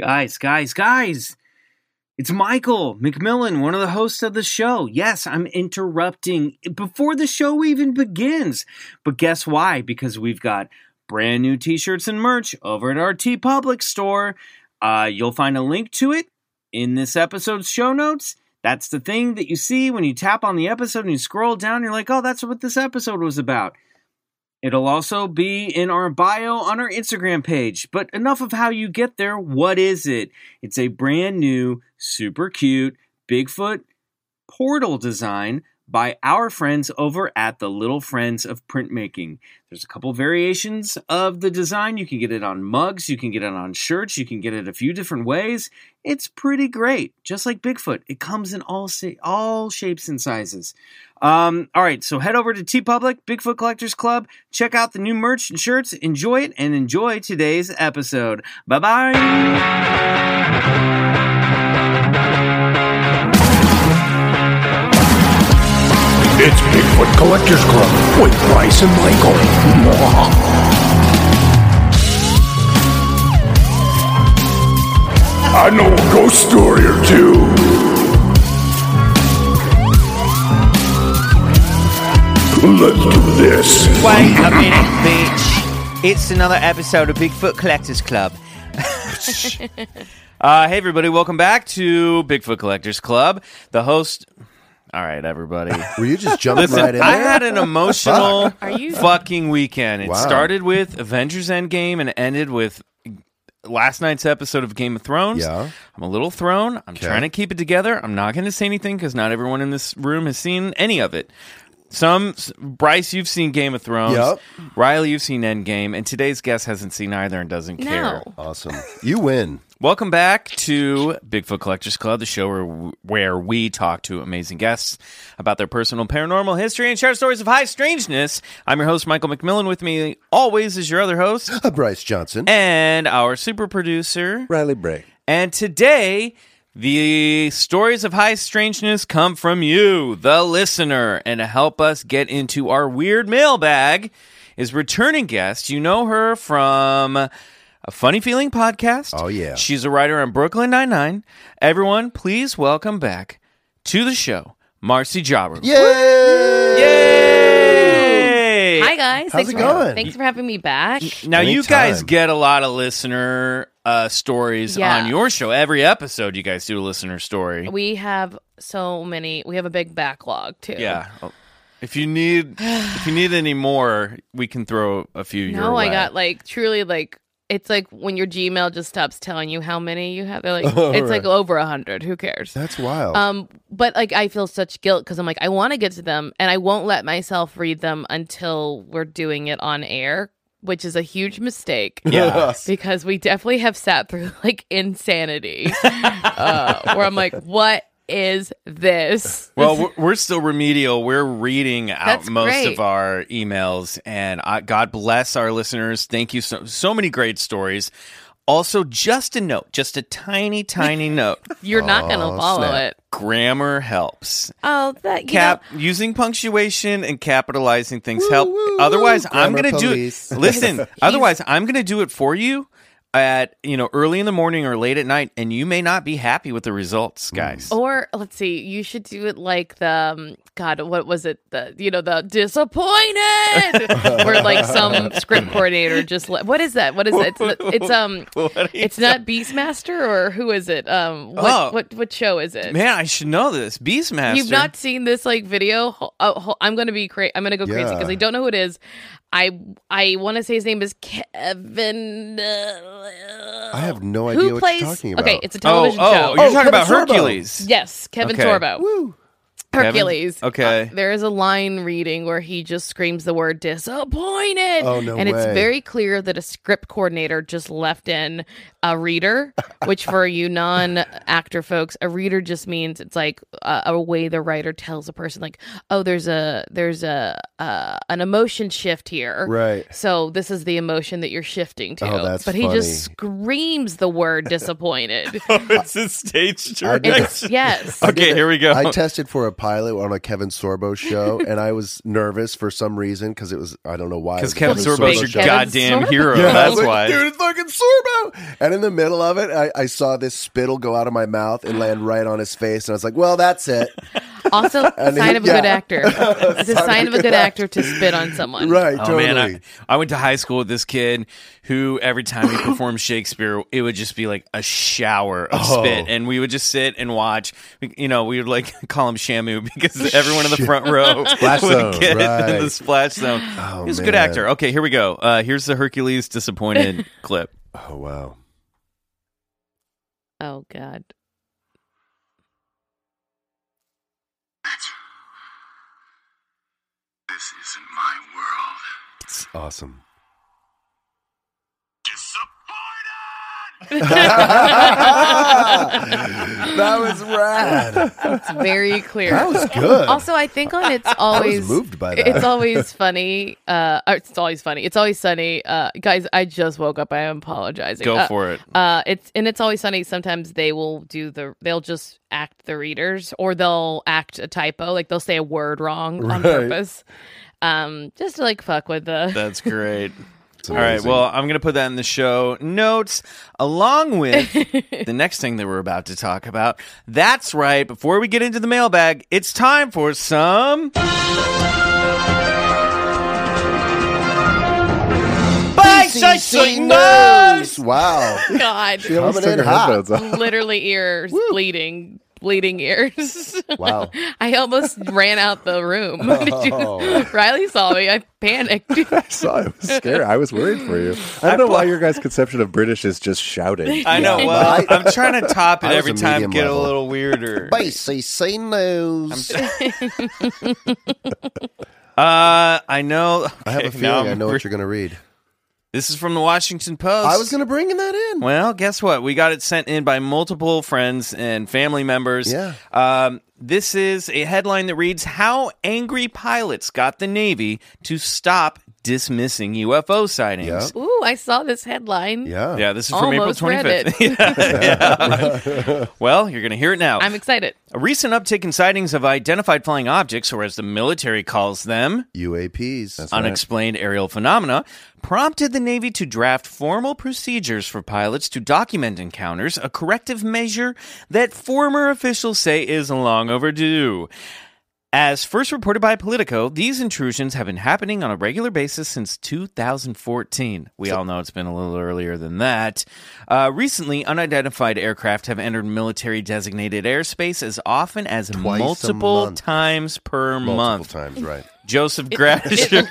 Guys, guys, guys! It's Michael McMillan, one of the hosts of the show. Yes, I'm interrupting before the show even begins. But guess why? Because we've got brand new t shirts and merch over at our TeePublic store. Uh, you'll find a link to it in this episode's show notes. That's the thing that you see when you tap on the episode and you scroll down. You're like, oh, that's what this episode was about. It'll also be in our bio on our Instagram page. But enough of how you get there. What is it? It's a brand new, super cute Bigfoot portal design by our friends over at the Little Friends of Printmaking. There's a couple variations of the design. You can get it on mugs, you can get it on shirts, you can get it a few different ways. It's pretty great. Just like Bigfoot, it comes in all all shapes and sizes. Um, all right, so head over to TeePublic Bigfoot Collectors Club. Check out the new merch and shirts. Enjoy it and enjoy today's episode. Bye bye. It's Bigfoot Collectors Club with Bryce and Michael. I know a ghost story or two. Let's do this. Wait a minute, bitch. It's another episode of Bigfoot Collectors Club. uh, hey, everybody, welcome back to Bigfoot Collectors Club. The host. All right, everybody. Were you just jumping Listen, right in? I there? had an emotional Are you- fucking weekend. It Wow. started with Avengers Endgame and ended with last night's episode of Game of Thrones. Yeah. I'm a little thrown. I'm trying to keep it together. I'm not going to say anything because not everyone in this room has seen any of it. Some Bryce, you've seen Game of Thrones. Yep. Riley, you've seen Endgame, and today's guest hasn't seen either and doesn't care. Awesome. You win. Welcome back to Bigfoot Collectors Club, the show where, where we talk to amazing guests about their personal paranormal history and share stories of high strangeness. I'm your host, Michael McMillan. With me always is your other host Uh, Bryce Johnson. and our super producer. Riley Bray. And today, the stories of high strangeness come from you, the listener. And to help us get into our weird mailbag is returning guest. You know her from a Funny Feeling podcast. Oh, yeah. She's a writer on Brooklyn Nine-Nine. Everyone, please welcome back to the show, Marcy Jarreau. Yay! Yay! Hi guys. How's thanks it for, going? Thanks for having me back. Now you Anytime. guys get a lot of listener uh, stories Yeah. on your show. Every episode, you guys do a listener story. We have so many. We have a big backlog too. Yeah. If you need if you need any more, we can throw a few your No, I way. got like truly like it's like when your Gmail just stops telling you how many you have. They're like Oh, it's like over a hundred. Who cares? That's wild. Um, but like I feel such guilt because I'm like I want to get to them and I won't let myself read them until we're doing it on air, which is a huge mistake. Yeah. because we definitely have sat through like insanity uh, where I'm like, what is this? Well, we're, we're still remedial. We're reading out That's most great. of our emails, and I, God bless our listeners. Thank you so so many great stories. Also, just a note, just a tiny, tiny note. You're not gonna Oh, follow snap. it. Grammar helps. Oh, that you Cap know, using punctuation and capitalizing things help. Otherwise, I'm going to do it. Listen, otherwise, I'm going to do it for you at you know early in the morning or late at night, and you may not be happy with the results, guys. Or let's see, you should do it like the um, God, what was it? The you know the disappointed, where like some script coordinator just let, what is that? What is it? It's, it's um, What are you it's not Beastmaster or who is it? Um, what Oh. what what show is it? Man, I should know this. Beastmaster. You've not seen this like video? Ho- oh, I'm gonna be crazy. I'm gonna go crazy Yeah. because I don't know who it is. I I want to say his name is Kevin. Uh, I have no who idea what plays? you're talking about. Okay, it's a Oh, television oh, show. you're Oh, talking Kevin about Sorbo. Hercules. Yes, Kevin Okay. Sorbo. Woo. Kevin? Hercules. Okay. Uh, there is a line reading where he just screams the word disappointed. Oh, no And it's very clear that a script coordinator just left in a reader, which for you non actor folks, a reader just means it's like a, a way the writer tells a person, like, oh, there's a, there's a, uh, an emotion shift here. Right. So this is the emotion that you're shifting to. Oh, that's but he just screams the word disappointed. it's a stage I did- it's, yes. Okay, here we go. I tested for a pilot on a Kevin Sorbo show, and I was nervous for some reason because it was I don't know why. Because Kevin Kevin Sorbo's your show. goddamn Kevin hero. Sorbo. I That's like, why. dude, it's fucking Sorbo. And in the middle of it, I, I saw this spittle go out of my mouth and land right on his face, and I was like, well, that's it. Also, a sign of a good actor. It's a sign of a good actor to spit on someone. Right, Oh totally. man, I, I went to high school with this kid who every time he performed Shakespeare, it would just be like a shower of Oh. spit, and we would just sit and watch. You know, we would like call him Shamu because everyone in the front row Splash would zone, get right. the splash zone. Oh, He's a good actor. Okay, here we go. Uh, here's the Hercules disappointed clip. oh wow. Oh God. This isn't my world. It's awesome. That was rad. It's very clear. That was good. Also, I think on it's always moved by that. It's always funny. Uh, it's always funny. It's always sunny. Uh, guys, I just woke up. I am apologizing. Go Uh, for it. Uh, it's and it's always sunny. Sometimes they will do the. They'll just act the readers, or they'll act a typo. Like they'll say a word wrong on Right. purpose, um, just to like fuck with the. That's great. All right. Well, I'm going to put that in the show notes along with the next thing that we're about to talk about. That's right. Before we get into the mailbag, it's time for some. BCC news. Wow. God, She almost Coming took in her hot. headphones off. literally ears bleeding, bleeding ears. Wow. I almost ran out the room. Did you? Oh. Riley saw me. I panicked. So I was scared. I was worried for you. I don't know why your guys' conception of British is just shouting. I know. Yeah. Well, I- I'm trying to top it I every time, medium get a little weirder. BCC news. Uh, I know. I have a feeling I know what you're going to read. This is from the Washington Post. I was going to bring that in. Well, guess what? We got it sent in by multiple friends and family members. Yeah. Um, this is a headline that reads How Angry Pilots Got the Navy to Stop Dismissing UFO Sightings. Yep. Ooh, I saw this headline. Yeah. Yeah, this is from Almost April read 25th. Yeah, yeah. well, you're going to hear it now. I'm excited. a recent uptick in sightings of identified flying objects, or as the military calls them, UAPs. That's right. unexplained aerial phenomena prompted the Navy to draft formal procedures for pilots to document encounters, a corrective measure that former officials say is long overdue. As first reported by Politico, these intrusions have been happening on a regular basis since 2014. We all know it's been a little earlier than that. Uh, recently, unidentified aircraft have entered military designated airspace as often as Twice multiple times per Multiple month. times, right. Joseph Gradisher,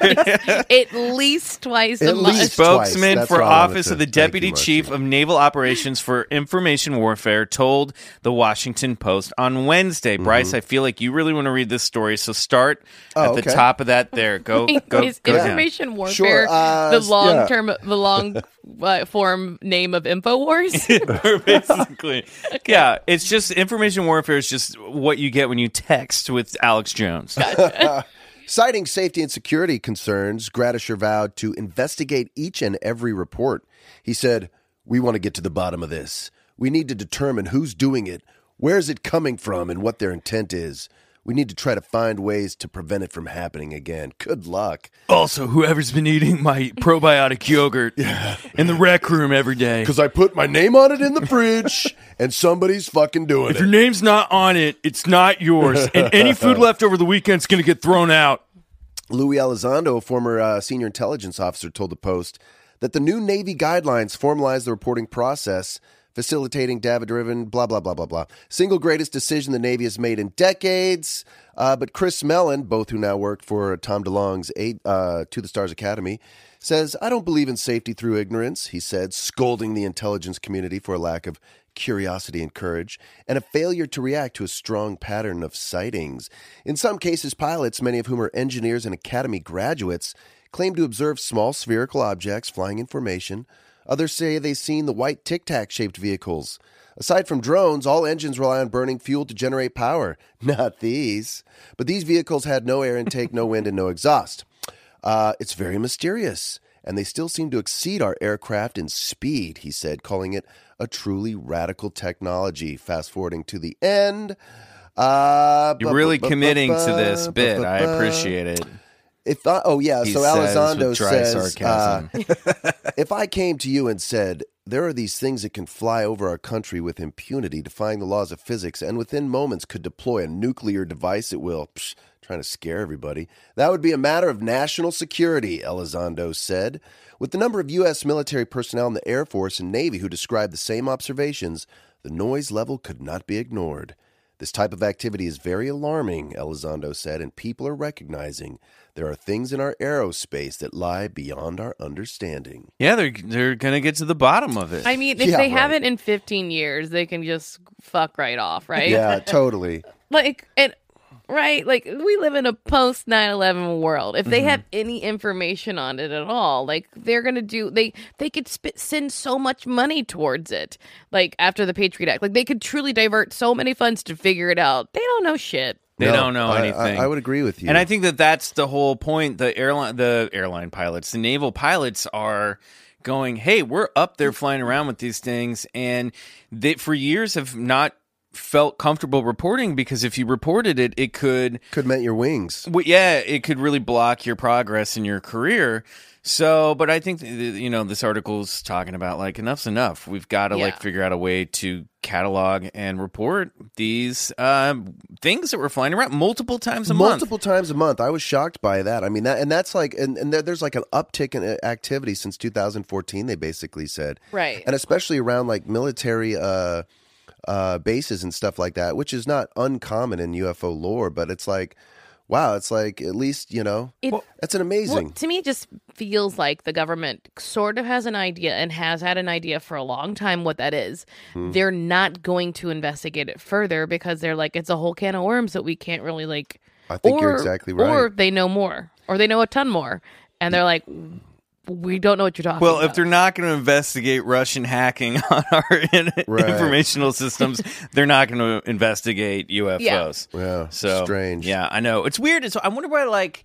At least twice a At month. least twice. spokesman That's for what I wanted Office of the thank you, Deputy Chief of Naval Operations for Information Warfare, told the Washington Post on Wednesday. Bryce, I feel like you really want to read this story, so start Mm-hmm. Oh, at the okay. top of that. There, go, go, is go down. information warfare Sure, uh, the s- long yeah. term, the long uh, form name of Infowars? Basically, yeah, it's just information warfare is just what you get when you text with Alex Jones. Citing safety and security concerns, Gradisher vowed to investigate each and every report. He said, We want to get to the bottom of this. We need to determine who's doing it, where's it coming from, and what their intent is. We need to try to find ways to prevent it from happening again. Good luck. Also, whoever's been eating my probiotic yogurt in the rec room every day. Because I put my name on it in the fridge, and somebody's fucking doing it. If your name's not on it, it's not yours. And any food left over the weekend's going to get thrown out. Louis Elizondo, a former uh, senior intelligence officer, told the Post that the new Navy guidelines formalize the reporting process facilitating data driven, blah, blah, blah, blah, blah. Single greatest decision the Navy has made in decades. Uh, but Chris Mellon, both who now work for Tom DeLonge's eight, uh, To the Stars Academy, says, I don't believe in safety through ignorance, he said, scolding the intelligence community for a lack of curiosity and courage, and a failure to react to a strong pattern of sightings. In some cases, pilots, many of whom are engineers and academy graduates, claim to observe small spherical objects flying in formation. Others say they've seen the white tic tac shaped vehicles. Aside from drones, all engines rely on burning fuel to generate power. Not these. But these vehicles had no air intake, no wind, and no exhaust. Uh, it's very mysterious, and they still seem to exceed our aircraft in speed, he said, calling it a truly radical technology. Fast forwarding to the end. Uh, You're really committing to this bit. I appreciate it. If I, oh yeah, He so says Elizondo says, uh, if I came to you and said there are these things that can fly over our country with impunity, defying the laws of physics, and within moments could deploy a nuclear device that will psh, trying to scare everybody, that would be a matter of national security. Elizondo said. With the number of U.S. military personnel in the Air Force and Navy who described the same observations, the noise level could not be ignored. This type of activity is very alarming, Elizondo said, and people are recognizing there are things in our aerospace that lie beyond our understanding. Yeah, they're they're gonna get to the bottom of it. I mean, if Yeah, they right. haven't in 15 years, they can just fuck right off, right? Yeah, totally. Like, and right, like we live in a post 9/11 world. If they Mm-hmm. have any information on it at all, like they're gonna do, they they could sp- send so much money towards it. Like after the Patriot Act, like they could truly divert so many funds to figure it out. They don't know shit. they No, don't know I- I- anything. I, would agree with you. And I think that that's the whole point. The airline, the airline pilots, the naval pilots are going, "Hey, we're up there flying around with these things," and they for years have not felt comfortable reporting because if you reported it, it could could meant your wings. well, yeah, it could really block your progress in your career. So, but I think th- th- you know this article's talking about like enough's enough. We've got to like figure out a way to catalog and report these uh, things that we're flying around multiple times a month. Multiple times a month. I was shocked by that. I mean, that and that's like, and, and there's like an uptick in uh, activity since 2014. They basically said, Right. and especially around like military uh, uh, bases and stuff like that, which is not uncommon in UFO lore. But it's like, wow, it's like at least you know, It- that's an amazing. Well, to me, it just feels like the government sort of has an idea and has had an idea for a long time what that is. Hmm. They're not going to investigate it further because they're like, it's a whole can of worms that we can't really like. I think you're exactly right. Or they know more, or they know a ton more, and they're like, we don't know what you're talking about. Well, about. if they're not going to investigate Russian hacking on our in- Right. informational systems, they're not going to investigate UFOs. Yeah, So strange. Yeah, I know it's weird. So I wonder why like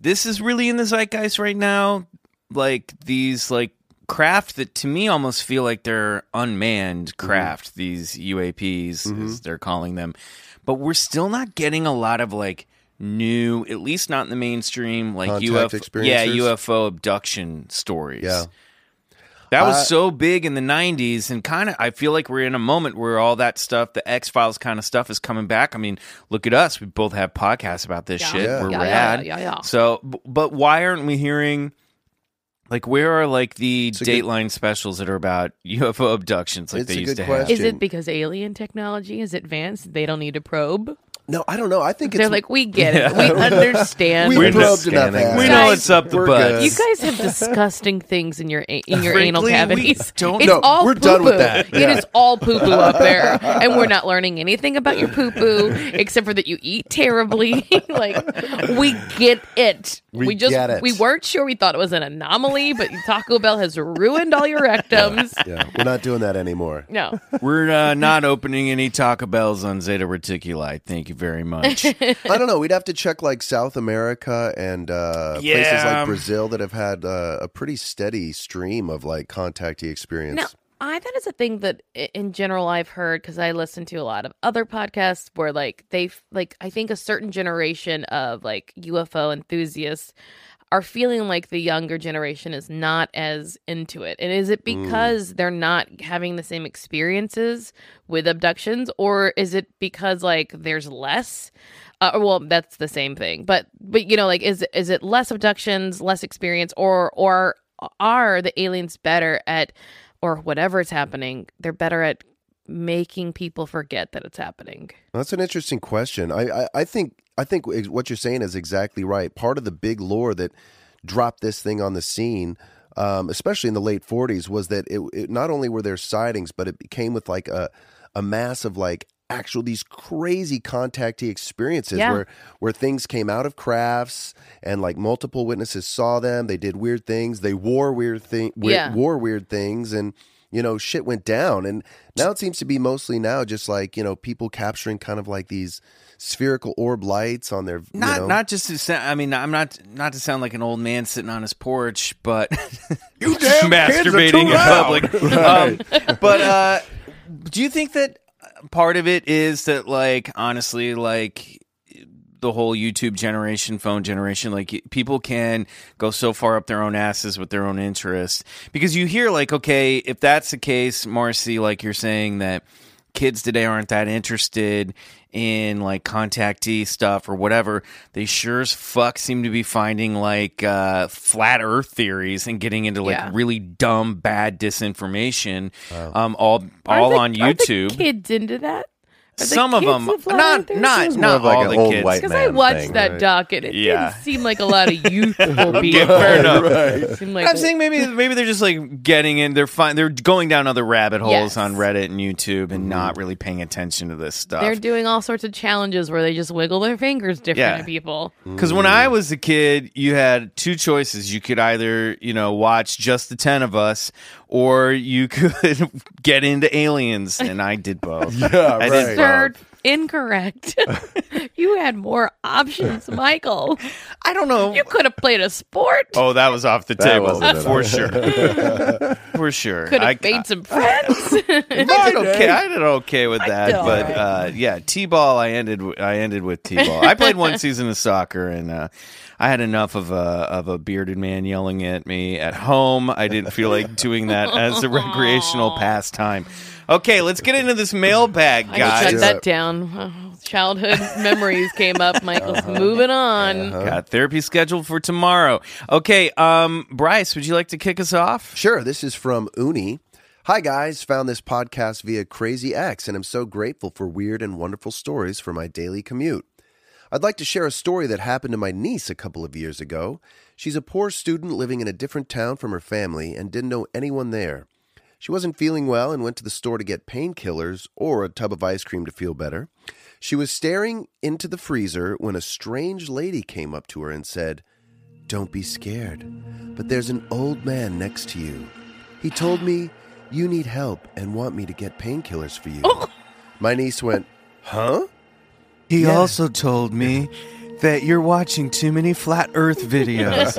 this is really in the zeitgeist right now. Like these like craft that to me almost feel like they're unmanned Mm-hmm. craft. These UAPs as they're calling them, but we're still not getting a lot of like new, at least not in the mainstream, like Contact UFO, yeah. UFO abduction stories. Yeah. That was Uh, so big in the 90s and kind of I feel like we're in a moment where all that stuff, the X-Files kind of stuff is coming back. I mean, look at us. We both have podcasts about this Yeah. shit. Yeah. We're Yeah, rad. yeah, yeah, yeah. So, but why aren't we hearing like where are like the a good- Dateline specials that are about UFO abductions like It's they a used good to have? question. is it because alien technology is advanced? They don't need a probe. No, I don't know. I think They're it's like, we get it. We understand. we We're probed enough. scanning. ass. we You know guys- it's up the We're butt. good. You guys have disgusting things in your a- in your anal Frankly, we cavities. don't- it's No, all we're done with poo-poo. that. It Yeah. is all poo poo up there, and we're not learning anything about your poo poo except for that you eat terribly. like we get it. We just get it. we weren't sure. We thought it was an anomaly, but Taco Bell has ruined all your rectums. Yeah, we're not doing that anymore. No, We're uh, not opening any Taco Bells on Zeta Reticuli. Thank you very much. I don't know. We'd have to check like South America and uh, places like Brazil that have had uh, a pretty steady stream of like contactee experience. No, I that is a thing that in general I've heard because I listen to a lot of other podcasts where like they like I think a certain generation of like UFO enthusiasts are feeling like the younger generation is not as into it. And is it because they're not having the same experiences with abductions or is it because like there's less uh, well that's the same thing. But but you know like is is it less abductions, less experience or or are the aliens better at or whatever is happening, they're better at making people forget that it's happening. That's an interesting question. I, I, I think I think what you're saying is exactly right. Part of the big lore that dropped this thing on the scene, um, especially in the late 40s, was that it, it not only were there sightings, but it came with like a a mass of like actual these crazy contactee experiences Yeah. where where things came out of crafts and like multiple witnesses saw them. They did weird things. They wore weird thing Yeah. wore weird things and you know shit went down and now it seems to be mostly now just like you know people capturing kind of like these spherical orb lights on their Not you know, not just to sound. I mean, I'm not not to sound like an old man sitting on his porch, but You damn masturbating in loud. public. Um, but uh, do you think that part of it is that, like, honestly, like the whole YouTube generation, phone generation, like people can go so far up their own asses with their own interests because you hear like, okay, if that's the case, Marcy, like you're saying that kids today aren't that interested in like contactee stuff or whatever. They sure as fuck seem to be finding like uh, flat Earth theories and getting into like Yeah. really dumb, bad disinformation. Um, all Are all the- on are the YouTube. kids into that? Are the Some of them, not not not of like all the old kids. Because I watched thing, that right? doc and it Yeah. didn't seem like a lot of youthful people. Okay, fair enough. It seemed like I'm saying maybe maybe they're just like getting in. They're fine. They're going down other rabbit holes Yes. on Reddit and YouTube and not really paying attention to this stuff. they're doing all sorts of challenges where they just wiggle their fingers different Yeah. at people. Because when I was a kid, you had two choices. You could either, you know, watch just the 10 of us, or you could get into aliens. And I did both. Yeah, I right. did both. Incorrect. you had more options, Michael. I don't know. You could have played a sport. Oh, that was off the That table. For sure. For sure. Could have made some friends. I did okay. I did okay with that, but uh, yeah, t-ball. I ended. w- I ended with t-ball. I played one season of soccer, and uh, I had enough of a of a bearded man yelling at me at home. I didn't feel like doing that as a recreational pastime. Okay, let's get into this mailbag, I guys. shut do that it. down. Oh, Childhood memories came up. Michael's Uh-huh. moving on. Got therapy scheduled for tomorrow. Okay, um, Bryce, would you like to kick us off? Sure. This is from Uni. Hi, guys. Found this podcast via Crazy X, and I'm so grateful for weird and wonderful stories for my daily commute. I'd like to share a story that happened to my niece a couple of years ago. She's a poor student living in a different town from her family and didn't know anyone there. She wasn't feeling well and went to the store to get painkillers or a tub of ice cream to feel better. She was staring into the freezer when a strange lady came up to her and said, Don't be scared, but there's an old man next to you. He told me you need help and want me to get painkillers for you. Oh. My niece went, Huh? He Yeah. also told me that you're watching too many flat Earth videos,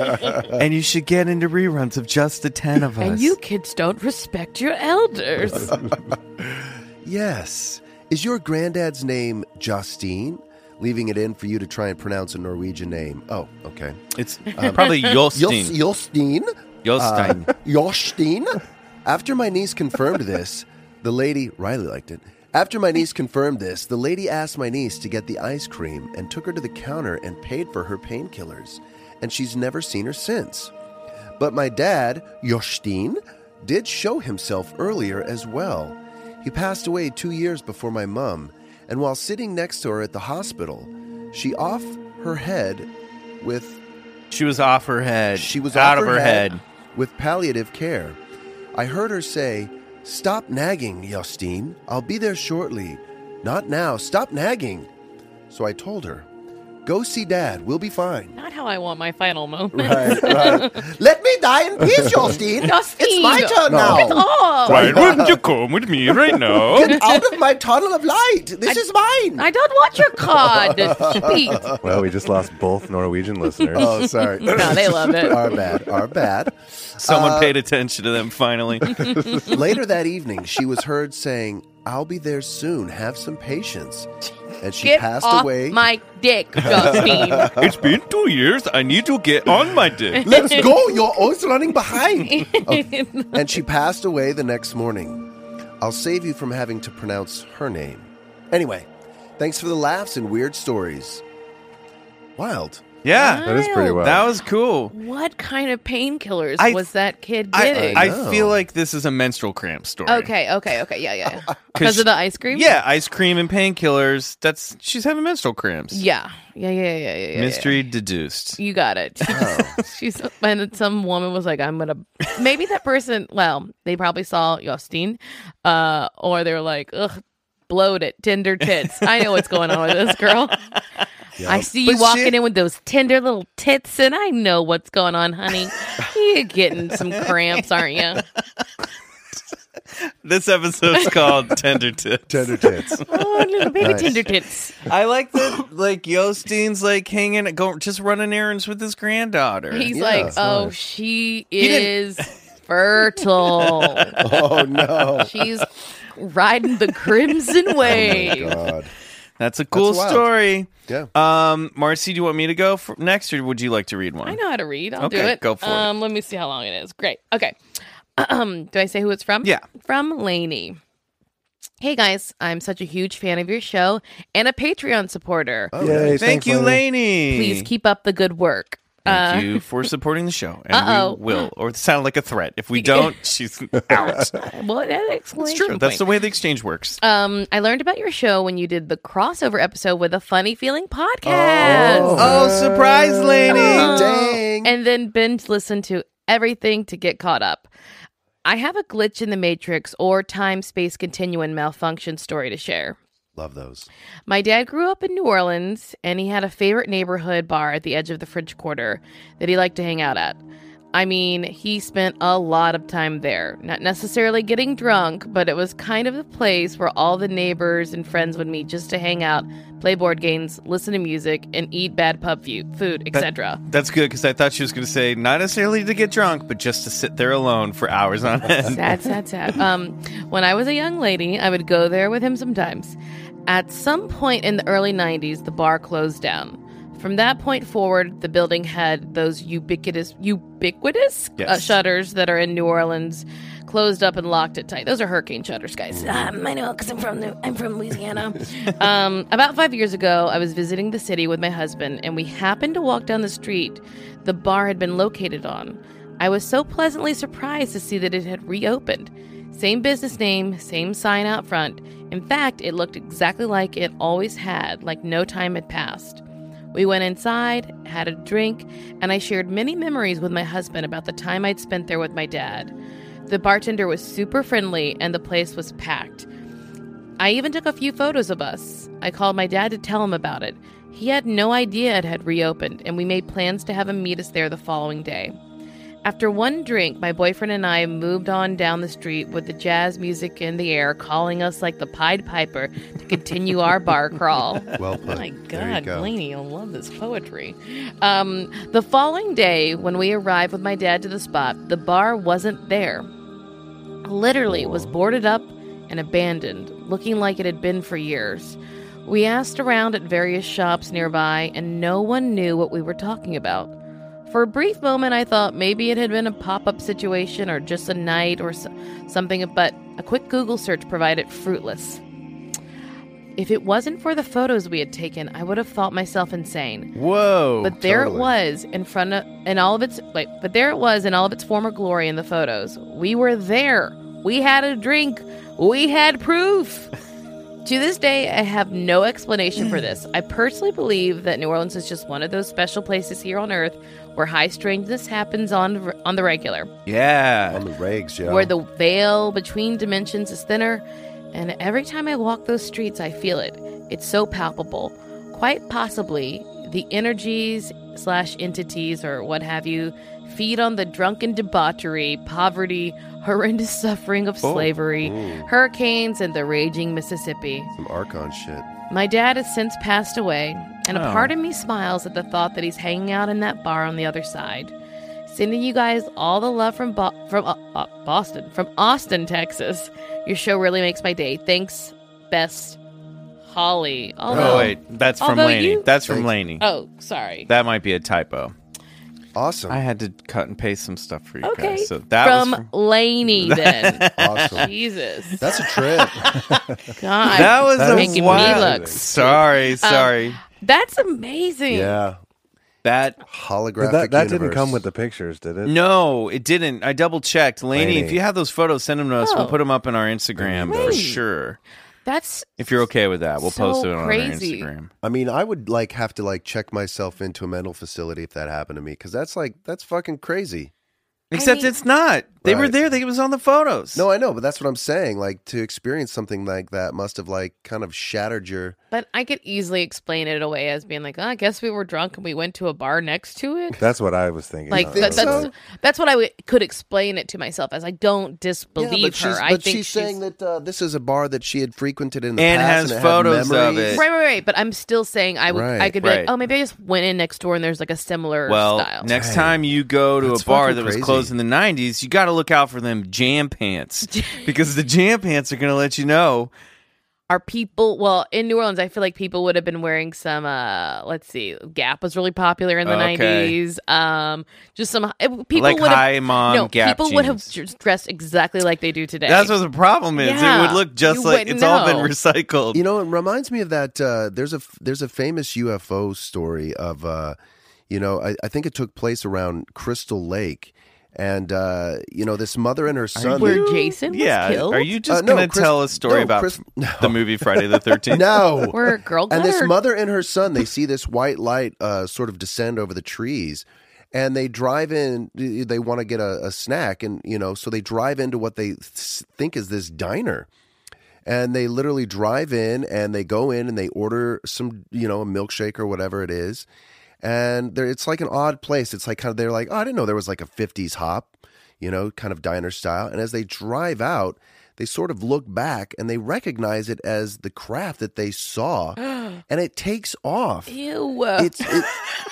and you should get into reruns of just the ten of us. And you kids don't respect your elders. Yes. Is your granddad's name Justine? Leaving it in for you to try and pronounce a Norwegian name. Oh, okay. It's probably Jostein. Jos- Jostein. Jostein. Uh, Jostein. After my niece confirmed this, the lady, Riley liked it. After my niece confirmed this, the lady asked my niece to get the ice cream and took her to the counter and paid for her painkillers. And she's never seen her since. But my dad, Jostein, did show himself earlier as well. He passed away two years before my mum, and while sitting next to her at the hospital, she off her head with She was off her head. she was out off of her head. with palliative care. I heard her say, Stop nagging, Justine. I'll be there shortly. Not now. Stop nagging. So I told her, Go see Dad. We'll be fine. Not how I want my final moment. Right, right. Let me die in peace, Justine. Justine! It's my turn Knock it now. off! Why wouldn't you come with me right now? Get out of my tunnel of light. This is mine. I don't want your card. Speak. Well, we just lost both Norwegian listeners. oh, sorry. No, they love it. Our bad. Our bad. Someone Uh, paid attention to them finally. Later that evening, she was heard saying, I'll be there soon. Have some patience. And she Get passed off away. my dick, Justine. it's been two years. I need to get on my dick. Let's go. You're always running behind. Oh, And she passed away the next morning. I'll save you from having to pronounce her name. Anyway, thanks for the laughs and weird stories. Wild. Yeah. That is pretty wild. That was cool. What kind of painkillers I- was that kid I, getting? I know. feel like this is a menstrual cramp story. okay, okay, okay. Yeah, yeah. yeah. Because of the ice cream? Yeah, ice cream and painkillers. That's she's having menstrual cramps. Yeah. Yeah, yeah, yeah, yeah. yeah, Mystery deduced. You got it. She's and some woman was like, "I'm gonna." Maybe that person. Well, they probably saw Justine, uh, or they were like, "Ugh, bloated, tender tits." I know what's going on with this girl. I see you But walking she- in with those tender little tits, and I know what's going on, honey. You're getting some cramps, aren't you? This episode's called Tender Tits. Tender tits. Oh, little baby Nice. tender tits. I like that. Like Yostine's like hanging, go just running errands with his granddaughter. He's Yeah, like, "Oh, nice. she is fertile. oh no. She's riding the crimson oh, wave." God. That's a cool That's wild. story. Yeah. Um, Marcy, do you want me to go for next, or would you like to read one? I know how to read. I'll do Okay, it. go for it. um, Let me see how long it is. Great. Okay. Um, do I say who it's from? Yeah. From Lainey. Hey guys, I'm such a huge fan of your show and a Patreon supporter. Oh, Yay. Thank thanks, you, Lainey. Lainey. Please keep up the good work. Thank Uh, you for supporting the show, and Uh-oh. we will. Or it sounded like a threat. If we don't, she's out. Well, that's It's exclamation true. That's the way the exchange works. Um, I learned about your show when you did the crossover episode with a funny feeling podcast. Oh, surprise, Lainey! Oh. Dang. and then binge listen to everything to get caught up. I have a glitch in the matrix or time space continuum malfunction story to share. Love those. My dad grew up in New Orleans and he had a favorite neighborhood bar at the edge of the French Quarter that he liked to hang out at. I mean, he spent a lot of time there, not necessarily getting drunk, but it was kind of the place where all the neighbors and friends would meet just to hang out, play board games, listen to music, and eat bad pub food, etc. That's good because I thought she was going to say not necessarily to get drunk, but just to sit there alone for hours on end. sad, sad, sad. Um, when I was a young lady, I would go there with him sometimes. At some point in the early 90s, the bar closed down. From that point forward, the building had those ubiquitous, ubiquitous uh, shutters that are in New Orleans, closed up and locked it tight. Those are hurricane shutters, guys. Um, I know because I'm from the, I'm from Louisiana. um, about five years ago, I was visiting the city with my husband, and we happened to walk down the street the bar had been located on. I was so pleasantly surprised to see that it had reopened. Same business name, same sign out front. In fact, it looked exactly like it always had, like no time had passed. We went inside, had a drink, and I shared many memories with my husband about the time I'd spent there with my dad. The bartender was super friendly and the place was packed. I even took a few photos of us. I called my dad to tell him about it. He had no idea it had reopened, and we made plans to have him meet us there the following day. After one drink, my boyfriend and I moved on down the street with the jazz music in the air, calling us like the Pied Piper to continue our bar crawl. Well put. Oh my God, go. Blaney, I love this poetry. Um, the following day, when we arrived with my dad to the spot, the bar wasn't there. Literally, it was boarded up and abandoned, looking like it had been for years. We asked around at various shops nearby, and no one knew what we were talking about. For a brief moment, I thought maybe it had been a pop up situation or just a night or so- something, but a quick Google search provided fruitless. If it wasn't for the photos we had taken, I would have thought myself insane. Whoa. But there totally. it was in front of in all of its like but there it was in all of its former glory in the photos. We were there. We had a drink. We had proof. to this day, I have no explanation for this. I personally believe that New Orleans is just one of those special places here on earth where high strangeness happens on on the regular yeah. On the regs, yeah. where the veil between dimensions is thinner. And every time I walk those streets, I feel it. It's so palpable. Quite possibly, the energies slash entities or what have you feed on the drunken debauchery, poverty, horrendous suffering of slavery, hurricanes, and the raging Mississippi. Some Archon shit. My dad has since passed away, and a Oh. part of me smiles at the thought that he's hanging out in that bar on the other side. Sending you guys all the love from Bo- from uh, uh, Boston, from Austin, Texas. Your show really makes my day. Thanks, best Holly. Although, Oh wait, that's from Although Laney. you- That's from Thanks. Laney. Oh, sorry. That might be a typo. Awesome. I had to cut and paste some stuff for you okay, guys. So that from, was from, Laney then. awesome. Jesus, That's a trip. God, that was That a making wild. me look. Sorry, um, sorry. That's amazing. yeah. That Holographic. that that didn't come with the pictures, did it? no, it didn't. I double checked. Laney, if you have those photos, send them to us. We'll Oh. put them up on our Instagram for Great. sure. That's If you're okay with that, we'll So post it on crazy. our Instagram. I mean, I would like have to like check myself into a mental facility if that happened to me because that's like that's fucking crazy. Except mean- it's not. They were there. They it was on the photos. No, I know, but that's what I'm saying. Like to experience something like that must have like kind of shattered your. but I could easily explain it away as being like, oh, I guess we were drunk and we went to a bar next to it. That's what I was thinking. Like of. that, think that's so? that's what I w- could explain it to myself as I don't disbelieve yeah, but her. she's, I but think she's, saying that uh, this is a bar that she had frequented in the And past has and it photos had of it. right, right, right. But I'm still saying I would. I could be right. like, oh, maybe I just went in next door and there's like a similar Well, style. next Dang. time you go to That's a bar that was crazy. closed in the 90s, you got to look out for them jam pants because the jam pants are going to let you know. Are people well in New Orleans? I feel like people would have been wearing some. uh Let's see, Gap was really popular in the Okay. '90s. Um, just some people Like would high have mom no Gap people would have dressed exactly like they do today. That's what the problem is. It would look just you like wouldn't it's all been recycled. You know, it reminds me of that. Uh, there's a there's a famous UFO story of, uh, you know, I, I think it took place around Crystal Lake, and uh, you know, this mother and her son. where they- Jason was yeah. killed. Are you just Uh, no, going to tell a story no, about Chris- no. the movie Friday the 13th? no, where a girl and this her- mother and her son they see this white light uh, sort of descend over the trees and they drive in they want to get a, a snack and you know so they drive into what they th- think is this diner and they literally drive in and they go in and they order some you know a milkshake or whatever it is and they're, it's like an odd place it's like kind of they're like oh i didn't know there was like a 50s hop you know kind of diner style and as they drive out they sort of look back and they recognize it as the craft that they saw and it takes off Ew. it's it,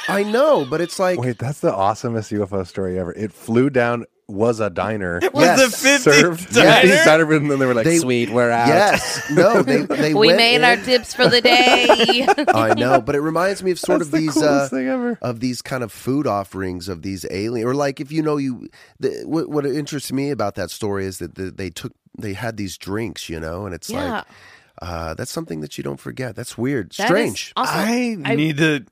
i know but it's like Wait, that's the awesomest UFO story ever. It flew down, was a diner, Was Yes. the 50s served diner? Yes. diner, and then they were like, They- "Sweet, we're out." yes no they they we went made in. our tips for the day. i know but it reminds me of sort That's of the these uh, thing ever. of these kind of food offerings of these alien or like if you know you the, what, what interests me about that story is that the, they took they had these drinks you know and it's yeah, like uh, that's something that you don't forget that's weird that is strange Also, I, I- need to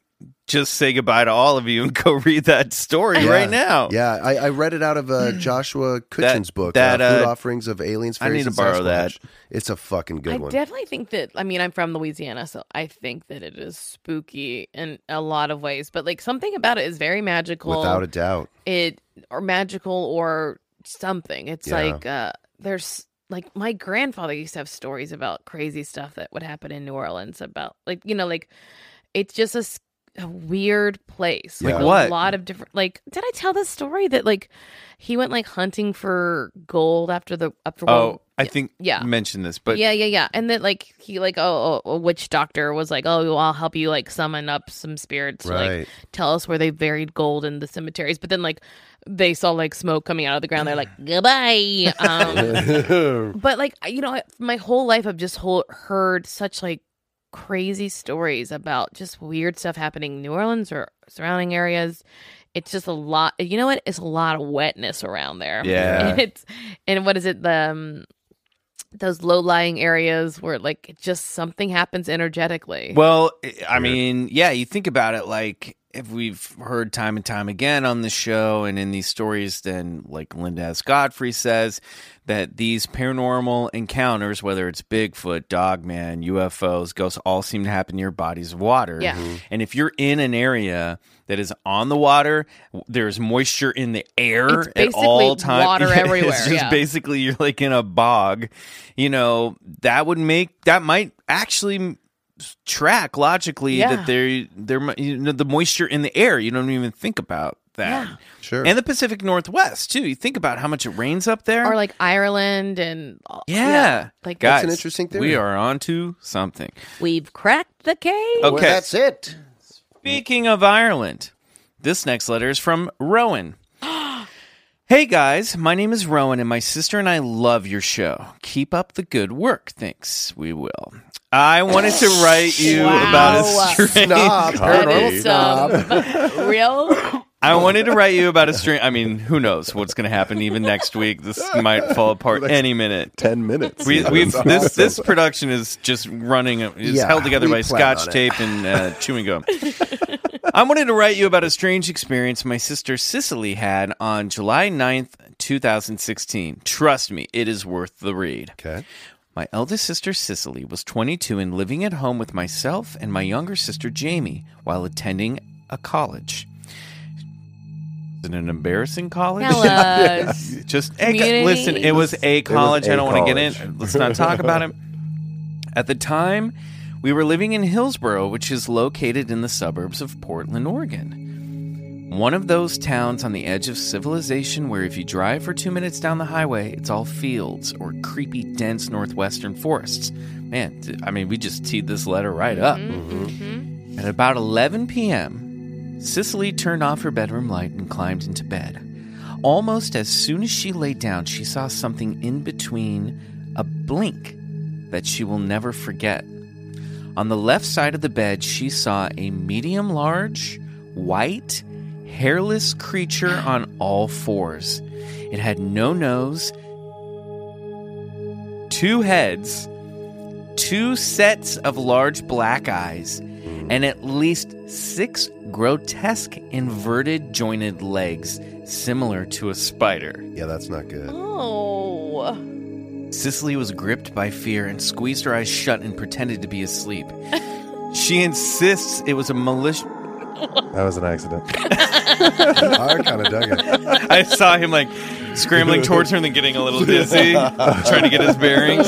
just say goodbye to all of you and go read that story Yeah. right now. yeah I, I read it out of uh, joshua Cutchin's book that, uh, food uh, offerings of aliens I need to and borrow Sasquatch. that. it's a fucking good I one I definitely think that. I mean, I'm from Louisiana, so I think that it is spooky in a lot of ways. But like something about it is very magical. without a doubt it or magical or something. It's Yeah. like uh there's like my grandfather used to have stories about crazy stuff that would happen in New Orleans about like you know like it's just a, s- a weird place. Like Yeah. a What? lot of different like did I tell this story that like he went like hunting for gold after the after Oh, World- I think Yeah. mentioned this, but yeah, yeah, yeah. And then like he like oh, oh, a witch doctor was like, "Oh, well, I'll help you like summon up some spirits to like Right. tell us where they buried gold in the cemeteries." But then like they saw like smoke coming out of the ground. They're like, "Goodbye." Um, but like you know, my whole life I've just whole, heard such like crazy stories about just weird stuff happening in New Orleans or surrounding areas. It's just a lot. You know what? It's a lot of wetness around there. Yeah. And it's and what is it? The um, those low lying areas where like just something happens energetically. Well, I mean, yeah, you think about it like if we've heard time and time again on the show and in these stories, then like Linda S. Godfrey says that these paranormal encounters, whether it's Bigfoot, Dogman, UFOs, ghosts, all seem to happen near bodies of water. Yeah. Mm-hmm. Mhm. And if you're in an area that is on the water, there's moisture in the air It's at all times. water everywhere, It's just yeah. basically you're like in a bog. You know, that would make that might actually track logically Yeah. that there there mi- you know the moisture in the air you don't even think about that Yeah. Sure. and the pacific northwest too you think about how much it rains up there or like Ireland and yeah, like guys an interesting theory. we are onto something we've cracked the cave. okay Well, that's it. Speaking of Ireland, this next letter is from Rowan. hey guys, my name is Rowan, and my sister and I love your show. Keep up the good work. Thanks. We will. I wanted to write you Wow. about a strange. Stop. That Paranormal is stop. um, real. I wanted to write you about a strange. I mean, who knows what's going to happen even next week? This might fall apart any minute. Ten minutes. We, Yeah, we've that's this awesome. this production is just running. It's Yeah, held together we by plan scotch it. tape and uh, chewing gum. I wanted to write you about a strange experience my sister Cicely had on July 9th, 2016. Trust me, it is worth the read. Okay. My eldest sister Cicely was 22 and living at home with myself and my younger sister Jamie while attending a college. Is it an embarrassing college? Tell us. Just hey, Community? listen. It was a college. I a don't want to get in. Let's not talk about it. At the time, we were living in Hillsboro, which is located in the suburbs of Portland, Oregon. One of those towns on the edge of civilization where if you drive for two minutes down the highway, it's all fields or creepy, dense northwestern forests. Man, I mean, we just teed this letter right up. Mm-hmm. Mm-hmm. At about 11 p.m., Cicely turned off her bedroom light and climbed into bed. Almost as soon as she lay down, she saw something in between a blink that she will never forget. On the left side of the bed, she saw a medium large, white, hairless creature on all fours. It had no nose, two heads, two sets of large black eyes, and at least six grotesque inverted jointed legs similar to a spider. Yeah, that's not good. Oh. Cicely was gripped by fear and squeezed her eyes shut and pretended to be asleep. she insists it was a malicious. That was an accident. I kind of dug it. I saw him like scrambling towards her and then getting a little dizzy, trying to get his bearings.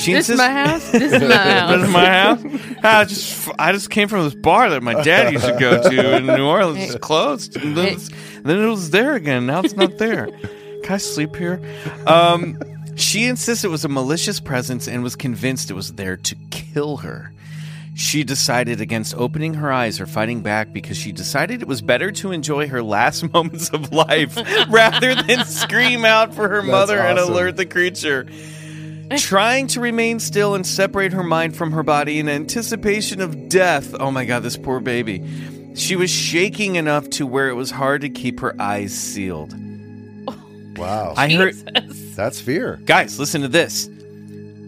She This is my house. This is my house. This is my house. I just I just came from this bar that my dad used to go to in New Orleans. It's closed. And then, it's- then it was there again. Now it's not there. Can I sleep here? Um, she insisted it was a malicious presence and was convinced it was there to kill her. She decided against opening her eyes or fighting back because she decided it was better to enjoy her last moments of life rather than scream out for her mother and alert the creature. Trying to remain still and separate her mind from her body in anticipation of death. Oh my god, this poor baby. She was shaking enough to where it was hard to keep her eyes sealed. Wow. I heard That's fear. Guys, listen to this.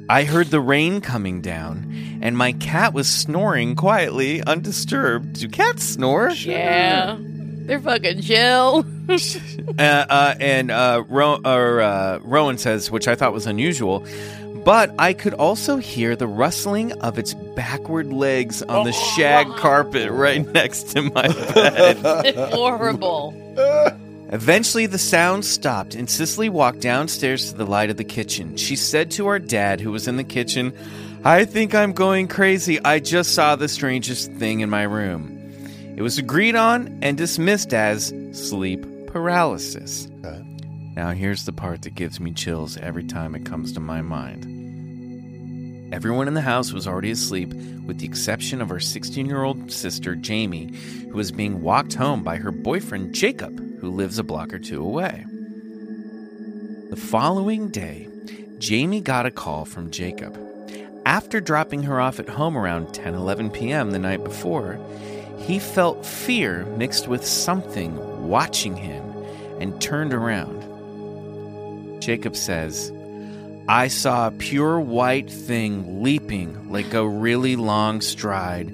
I heard the rain coming down, and my cat was snoring quietly, undisturbed. Do cats snore? Yeah. They're fucking chill. Uh, uh, and uh, Ro- or, uh, Rowan says, which I thought was unusual, but I could also hear the rustling of its backward legs on the shag carpet right next to my bed. Horrible. Eventually, the sound stopped, and Cicely walked downstairs to the light of the kitchen. She said to our dad, who was in the kitchen, I think I'm going crazy. I just saw the strangest thing in my room. It was agreed on and dismissed as sleep paralysis. Okay. Now, here's the part that gives me chills every time it comes to my mind. Everyone in the house was already asleep, with the exception of our 16 year old sister, Jamie, who was being walked home by her boyfriend, Jacob, who lives a block or two away. The following day, Jamie got a call from Jacob. After dropping her off at home around 10 11 p.m. the night before, he felt fear mixed with something watching him and turned around. Jacob says, I saw a pure white thing leaping like a really long stride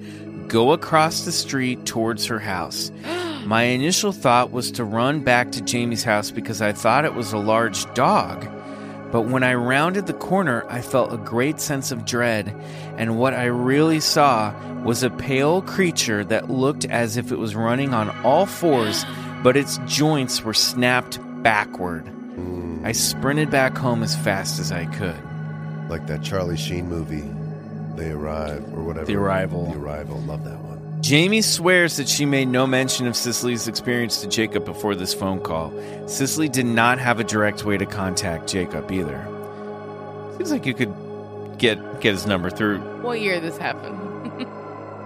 go across the street towards her house. My initial thought was to run back to Jamie's house because I thought it was a large dog. But when I rounded the corner, I felt a great sense of dread, and what I really saw was a pale creature that looked as if it was running on all fours, but its joints were snapped backward. Hmm. I sprinted back home as fast as I could. Like that Charlie Sheen movie, They Arrive, or whatever. The Arrival. The Arrival. Love that one. Jamie swears that she made no mention of Cicely's experience to Jacob before this phone call. Cicely did not have a direct way to contact Jacob either. Seems like you could get get his number through. What year this happened?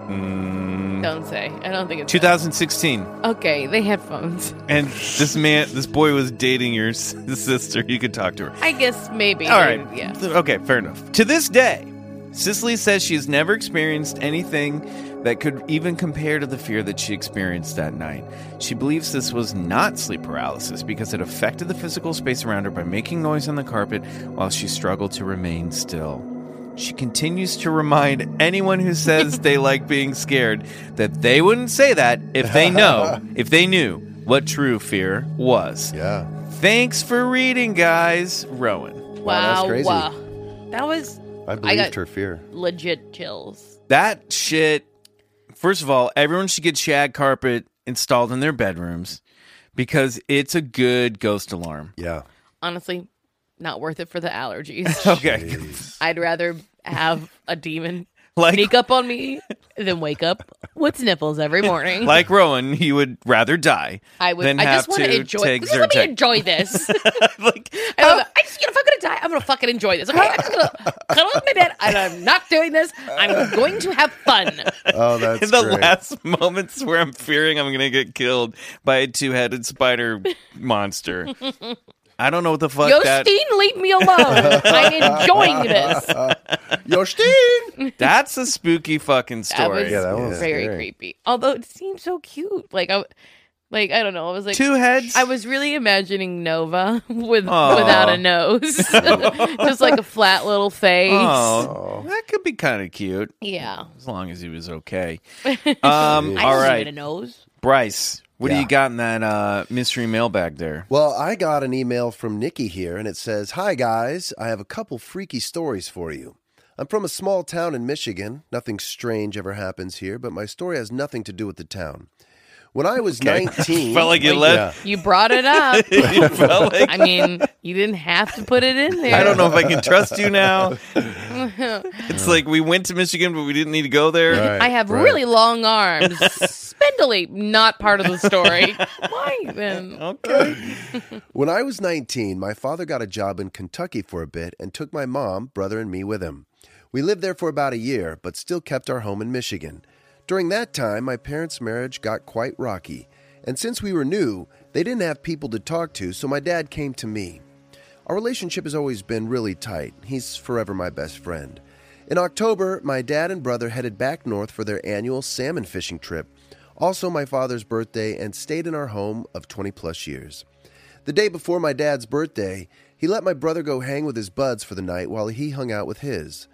Mm, Don't say. I don't think it's 2016, Okay, they had phones. and this man, this boy was dating your sister. You could talk to her. I guess maybe. All right. they- Yeah. Okay, fair enough. To this day, Cicely says she has never experienced anything that could even compare to the fear that she experienced that night. She believes this was not sleep paralysis because it affected the physical space around her by making noise on the carpet while she struggled to remain still. she continues to remind anyone who says they like being scared that they wouldn't say that if they know, if they knew what true fear was. Yeah. Thanks for reading, guys. Rowan. Wow, that's crazy. wow. That was I believed got- her fear. legit chills. That shit. First of all, everyone should get shag carpet installed in their bedrooms because it's a good ghost alarm. Yeah. Honestly, not worth it for the allergies. Okay. I'd rather have a demon Like sneak up on me then wake up with sniffles every morning. like Rowan, he would rather die I would. than I have just want to to enjoy. take Just let me enjoy this. like I, love it. I just, you know, if I'm gonna die, I'm gonna fucking enjoy this. Okay, I'm just gonna cuddle up in my bed, and I'm not doing this. I'm going to have fun. Oh, that's in the great. last moments where I'm fearing I'm going to get killed by a two-headed spider monster. I don't know what the fuck that. Yosteen, leave me alone. I'm enjoying this. Yoshtin! That's a spooky fucking That story. was Yeah, that was very scary. creepy. Although it seemed so cute. Like I, like I don't know. I was like Two heads. I was really imagining Nova with Aw. without a nose, just like a flat little face. Oh, that could be kind of cute Yeah. as long as he was okay. Um, I all don't a nose. Bryce, what do you got in that uh, mystery mailbag there? Well, I got an email from Nikki here, and it says, Hi, guys. I have a couple freaky stories for you. I'm from a small town in Michigan. Nothing strange ever happens here, but my story has nothing to do with the town. When I was 19. Felt like you Wait, let. Yeah. You brought it up. like. I mean, you didn't have to put it in there. I don't know if I can trust you now. It's like we went to Michigan, but we didn't need to go there. Right, I have right. really long arms. Spindly, not part of the story. Why then? Okay. When I was 19, my father got a job in Kentucky for a bit and took my mom, brother, and me with him. We lived there for about a year, but still kept our home in Michigan. During that time, my parents' marriage got quite rocky, and since we were new, they didn't have people to talk to, so my dad came to me. Our relationship has always been really tight. He's forever my best friend. In October, my dad and brother headed back north for their annual salmon fishing trip, also my father's birthday, and stayed in our home of 20 plus years. The day before my dad's birthday, he let my brother go hang with his buds for the night while he hung out with his.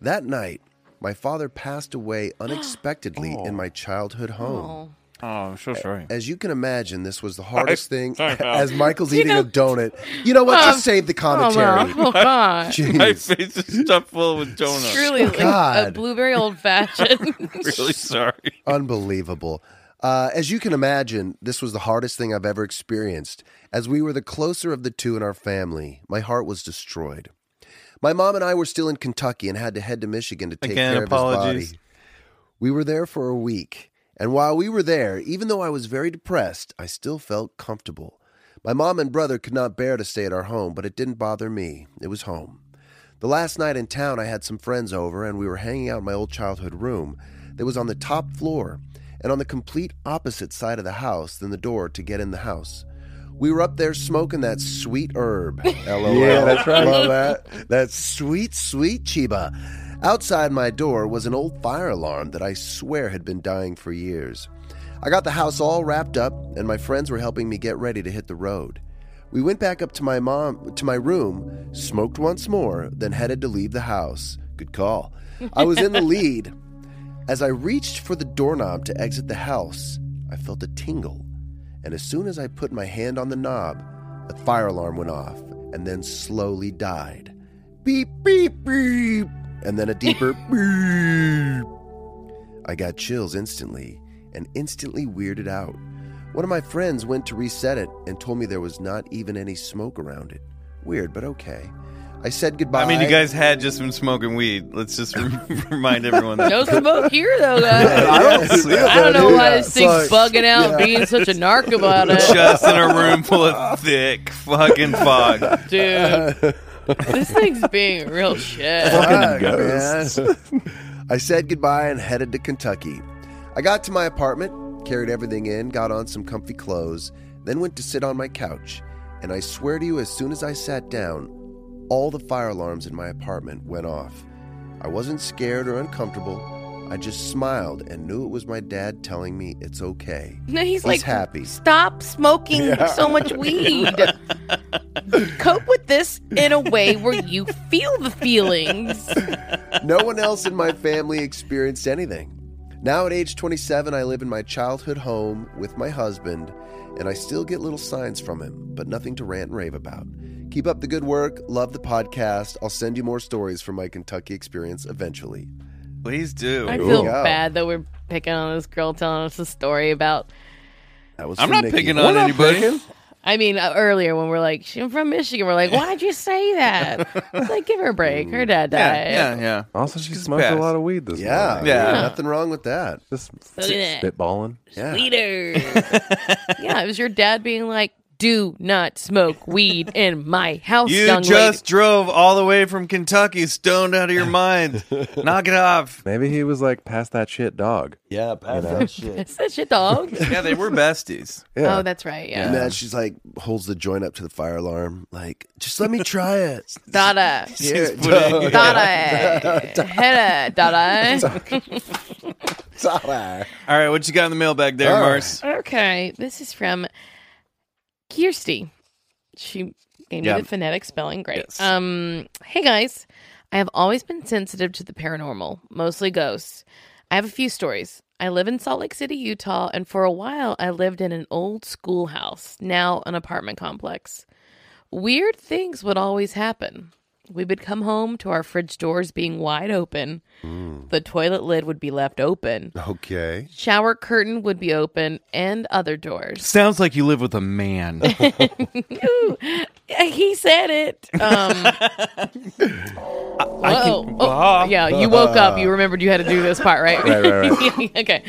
That night, my father passed away unexpectedly in my childhood home. Oh, I'm so sorry. As you can imagine, this was the hardest thing. Sorry, Al. As Michael's eating a donut, you know what? Just save the Oh, commentary. well, oh God. My Jeez. face is stuffed full with donuts. Truly like a God. blueberry old fashioned. really sorry. Unbelievable. Uh, as you can imagine, this was the hardest thing I've ever experienced. As we were the closer of the two in our family, my heart was destroyed. My mom and I were still in Kentucky and had to head to Michigan to take Again, care apologies. of his body. We were there for a week, and while we were there, even though I was very depressed, I still felt comfortable. My mom and brother could not bear to stay at our home, but it didn't bother me. It was home. The last night in town, I had some friends over, and we were hanging out in my old childhood room that was on the top floor and on the complete opposite side of the house than the door to get in the house. We were up there smoking that sweet herb. LOL. Yeah, that's right. Love that. That sweet, sweet Chiba. Outside my door was an old fire alarm that I swear had been dying for years. I got the house all wrapped up, and my friends were helping me get ready to hit the road. We went back up to my mom to my room, smoked once more, then headed to leave the house. Good call. I was in the lead. As I reached for the doorknob to exit the house, I felt a tingle. And as soon as I put my hand on the knob, the fire alarm went off and then slowly died. Beep, beep, beep. And then a deeper beep. I got chills instantly and instantly weirded out. One of my friends went to reset it and told me there was not even any smoke around it. Weird, but okay. I said goodbye. I mean, you guys had just been smoking weed. Let's just remind everyone that. no smoke here, though, guys. I don't see it, I don't know why Yeah, this thing's like- bugging out, yeah. being such a narc about it, Just in a room full of thick fucking fog. dude. This thing's being real shit. Fuck, man. I said goodbye and headed to Kentucky. I got to my apartment, carried everything in, got on some comfy clothes, then went to sit on my couch. And I swear to you, as soon as I sat down, all the fire alarms in my apartment went off. I wasn't scared or uncomfortable. I just smiled and knew it was my dad telling me it's okay. No, he's, He's like, happy. stop smoking so much weed. Cope with this in a way where you feel the feelings. no one else in my family experienced anything. Now, at age 27, I live in my childhood home with my husband, and I still get little signs from him, but nothing to rant and rave about. Keep up the good work. Love the podcast. I'll send you more stories from my Kentucky experience eventually. Please do. I feel Ooh. bad that we're picking on this girl telling us a story about. That was I'm not Nikki. picking on anybody. I mean, uh, earlier when we're like, she's from Michigan, we're like, why'd you say that? It's like, give her a break. Her dad died. yeah, yeah. Also, she She's smoked fast. a lot of weed this Yeah, morning. Yeah. yeah, nothing wrong with that. Just Look at that. spitballing. Yeah. Leader. yeah, it was your dad being like, do not smoke weed in my house, You young just drove all the way from Kentucky, stoned out of your mind. Knock it off. Maybe he was like, pass that shit, dog. Yeah, pass You know? that shit. lady. Is that shit dog? Yeah, they were besties. Oh, yeah. Oh, that's right. Yeah. And then she's like, holds the joint up to the fire alarm, like, just let me try it. Dada. Here, putting- Dada. Hit it, Dada. Dada. All right, what you got in the mailbag there, Mars? Okay, this is from Kirsty. She gave me Yeah. the phonetic spelling. Great. Yes. Um, hey guys, I have always been sensitive to the paranormal, mostly ghosts. I have a few stories. I live in Salt Lake City, Utah, and for a while I lived in an old schoolhouse, now an apartment complex. Weird things would always happen. We would come home to our fridge doors being wide open. The toilet lid would be left open. Okay. Shower curtain would be open and other doors. Sounds like you live with a man. Ooh, he said it. Um, whoa. Oh, yeah, you woke up. You remembered you had to do this part, right? Right, right, okay.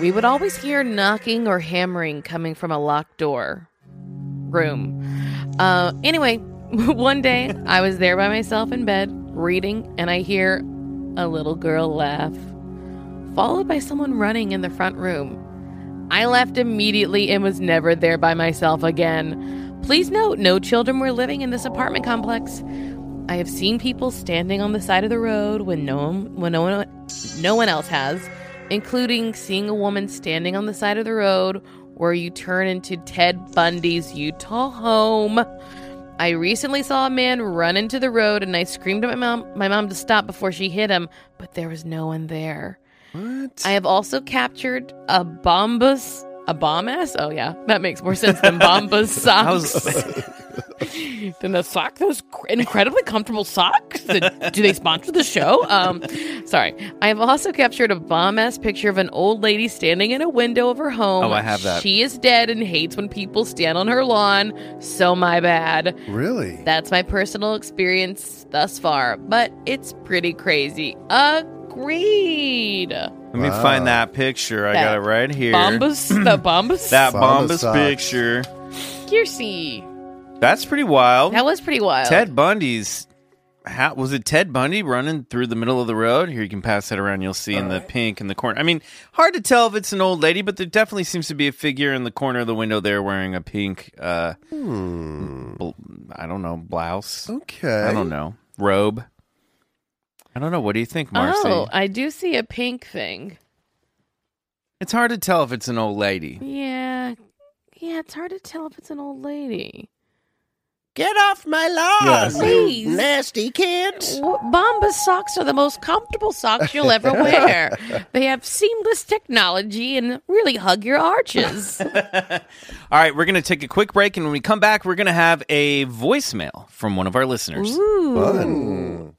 We would always hear knocking or hammering coming from a locked door room. Uh, anyway, one day I was there by myself in bed reading, and I hear a little girl laugh, followed by someone running in the front room. I left immediately and was never there by myself again. Please note, no children were living in this apartment complex. I have seen people standing on the side of the road when no one, when no one, no one else has, including seeing a woman standing on the side of the road where you turn into Ted Bundy's Utah home. I recently saw a man run into the road and I screamed at my mom, my mom to stop before she hit him, but there was no one there. What? I have also captured a bombus, a bomb ass. Oh yeah, that makes more sense than bombas socks. than the sock. Those incredibly comfortable socks. The- do they sponsor the show? Um, sorry. I have also captured a bomb ass picture of an old lady standing in a window of her home. Oh, I have that. She is dead and hates when people stand on her lawn. So my bad. Really? That's my personal experience thus far, but it's pretty crazy. Agreed. Let me find that picture. I got That it right here. Bombus, the Bombus. That Bombas Bombas socks. picture. Kiersey. That's pretty wild. That was pretty wild. Ted Bundy's. How, was it Ted Bundy running through the middle of the road? Here, you can pass that around. You'll see in the pink in the corner. I mean, hard to tell if it's an old lady, but there definitely seems to be a figure in the corner of the window there wearing a pink, uh, bl- I don't know, blouse. Okay. I don't know. Robe. I don't know. What do you think, Marcy? Oh, I do see a pink thing. It's hard to tell if it's an old lady. Yeah. Yeah, it's hard to tell if it's an old lady. Get off my lawn, Yes. you Please. nasty kids. W- Bombas socks are the most comfortable socks you'll ever wear. they have seamless technology and really hug your arches. All right, we're going to take a quick break, and when we come back, we're going to have a voicemail from one of our listeners. Fun.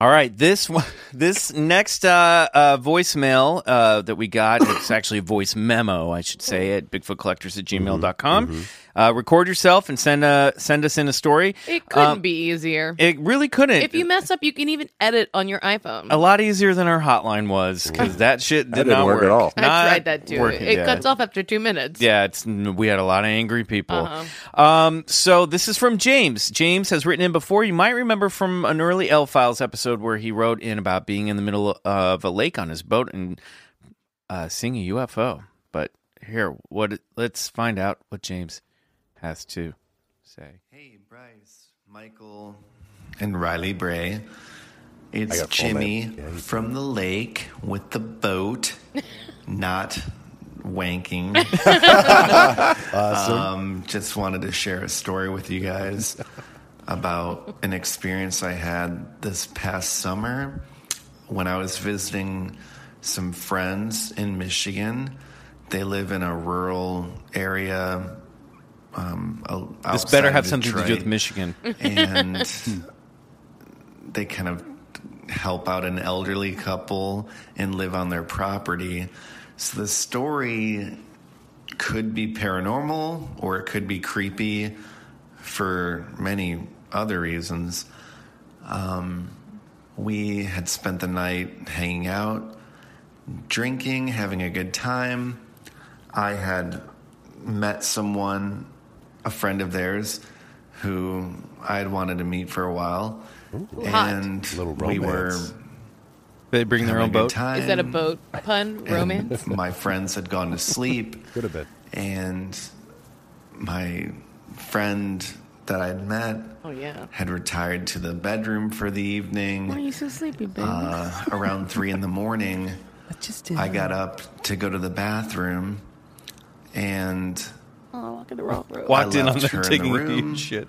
All right, this one, this next uh, uh, voicemail uh, that we got, it's actually a voice memo, I should say, at bigfootcollectors at gmail.com. Uh, record yourself and send a, send us in a story. it couldn't Um, be easier. It really couldn't. if you mess up, you can even edit on your iPhone. a lot easier than our hotline was because that shit did That didn't not work at all. I Not tried that too. working, it yeah. cuts off after two minutes. Yeah, it's we had a lot of angry people. Uh-huh. Um, so this is from James. James has written in before. You might remember from an early L Files episode where he wrote in about being in the middle of a lake on his boat and uh, seeing a UFO. But here, what? Let's find out what James has to say. Hey, Bryce, Michael, and Riley Bray. It's got full Jimmy. Yeah, from the lake with the boat, not wanking. Awesome. Um, just wanted to share a story with you guys about an experience I had this past summer when I was visiting some friends in Michigan. They live in a rural area. Um, This better have something to do with Michigan. and they kind of help out an elderly couple and live on their property. So the story could be paranormal or it could be creepy for many other reasons. Um, we had spent the night hanging out, drinking, having a good time. I had met someone, a friend of theirs, who I had wanted to meet for a while. hot. and Little we were. They bring their own boat. time. Is that a boat pun? Romance? My friends had gone to sleep. Could have been. And my friend that I'd met Oh yeah. had retired to the bedroom for the evening. Why are you so sleepy, baby? Uh, around three in the morning, I just did. I got up to go to the bathroom, and walking the wrong road. Walked I in on left her them in the taking a room. huge shit.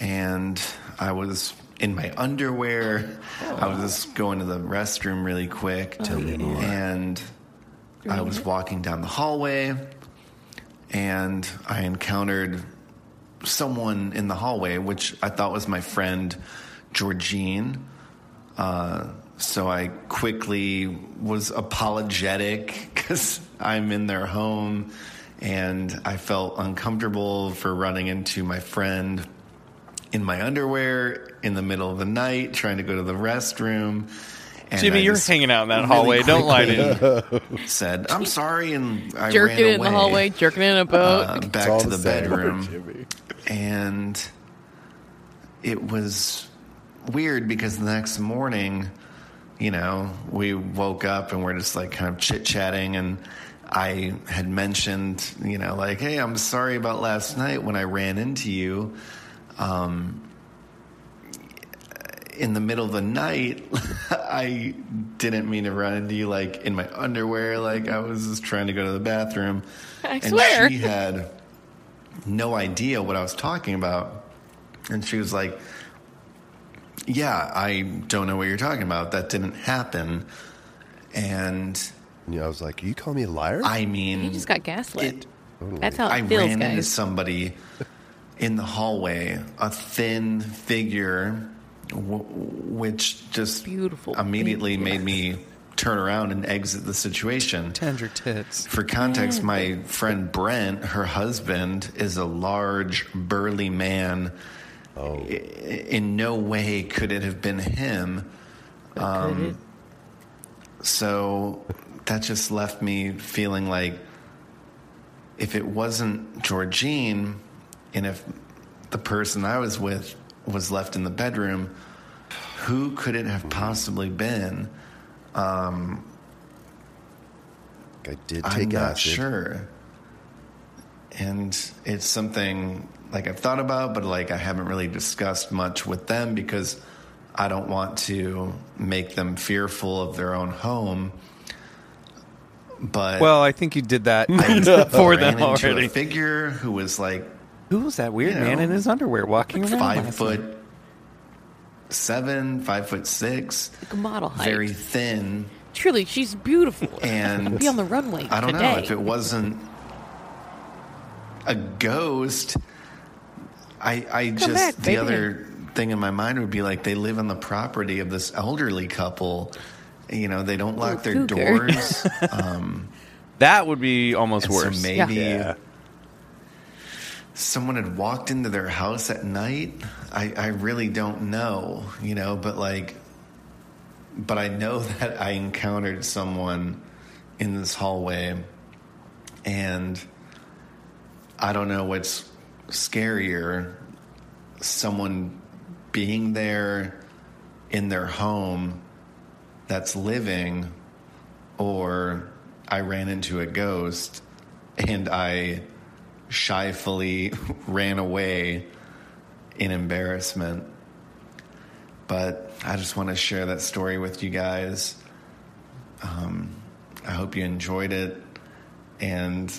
and I was in my underwear. I was just going to the restroom really quick, and I was walking down the hallway, and I encountered someone in the hallway, which I thought was my friend Georgine. Uh, so I quickly was apologetic because I'm in their home and I felt uncomfortable for running into my friend in my underwear in the middle of the night trying to go to the restroom. And Jimmy, I you're just hanging out in that really hallway. Don't lie to quickly me. Said, I'm sorry, and I jerking ran it in the hallway, jerking it in a boat. uh, back to the same. bedroom and it was weird because the next morning, you know, we woke up and we're just like kind of chit chatting, and I had mentioned, you know, like, hey, I'm sorry about last night when I ran into you. Um, in the middle of the night, I didn't mean to run into you like in my underwear, like I was just trying to go to the bathroom. I and swear. she had no idea what I was talking about. And she was like, Yeah, I don't know what you're talking about. That didn't happen. And Yeah, I was like, you call me a liar? I mean, you just got gaslit. it- That's how it I feels, ran into somebody in the hallway, a thin figure, w- which just Beautiful. immediately Thank you. made me turn around and exit the situation. Tender tits. For context, my friend Brent, her husband, is a large, burly man. Oh. In no way could it have been him. Um, so that just left me feeling like if it wasn't Georgine and if the person I was with was left in the bedroom, who could it have possibly been? Um, I did I'm take not acid. sure. And it's something like I've thought about, but like I haven't really discussed much with them because I don't want to make them fearful of their own home. But Well, I think you did that for them already. a figure who was like Who was that weird You man know, in his underwear walking around? five foot night? seven, five foot six, Like a model height. very thin. Truly, she's beautiful. And be on the runway I don't today. know if it wasn't a ghost. I I just back, the baby. other thing in my mind would be like they live on the property of this elderly couple. You know, they don't lock their cougar. doors. um, That would be almost and worse. So maybe Yeah. someone had walked into their house at night. I, I really don't know, you know, but like, but I know that I encountered someone in this hallway and I don't know what's scarier someone being there in their home that's living or I ran into a ghost and I shyfully ran away in embarrassment. But I just want to share that story with you guys. Um, I hope you enjoyed it. and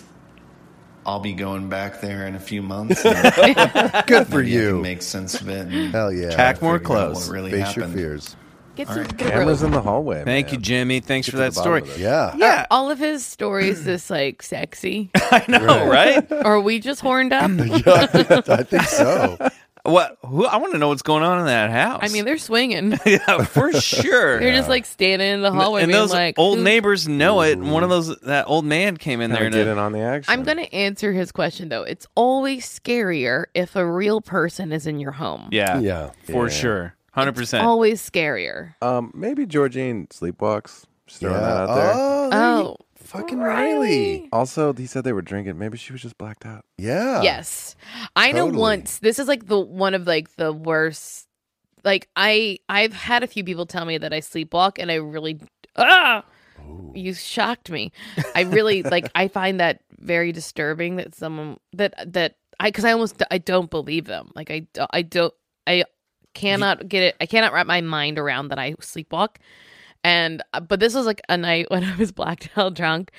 I'll be going back there in a few months. Good for maybe I you. make sense of it. Hell yeah. Pack more figure clothes. What really Face your fears. Get some right. get a Cameras rope. in the hallway. Thank man. you, Jimmy. Thanks for that story. of this. Yeah. Yeah, all of his stories this like sexy. I know, right? or are we just horned up? I think so. what? Who, I want to know what's going on in that house. I mean, they're swinging. yeah, for sure. They're just like standing in the hallway, and being those like, old "Who-" neighbors know it. And one of those, that old man came in there Kinda and get in on the action. I'm gonna answer his question though. It's always scarier if a real person is in your home. yeah, Yeah. for Yeah. sure, hundred percent. Always scarier. Um, maybe Georgine sleepwalks. Just throwing Yeah. that out there. Oh, there you- Oh, fucking Riley. Also, he said they were drinking. Maybe she was just blacked out. Yeah. Yes. I know Totally. once this is like the one of like the worst like I I've had a few people tell me that I sleepwalk and I really ah you shocked me. I really like I find that very disturbing that someone that that I cuz I almost I don't believe them. Like I don't- I don't I cannot get it I cannot wrap my mind around that I sleepwalk. And uh, but this was like a night when I was blacked out drunk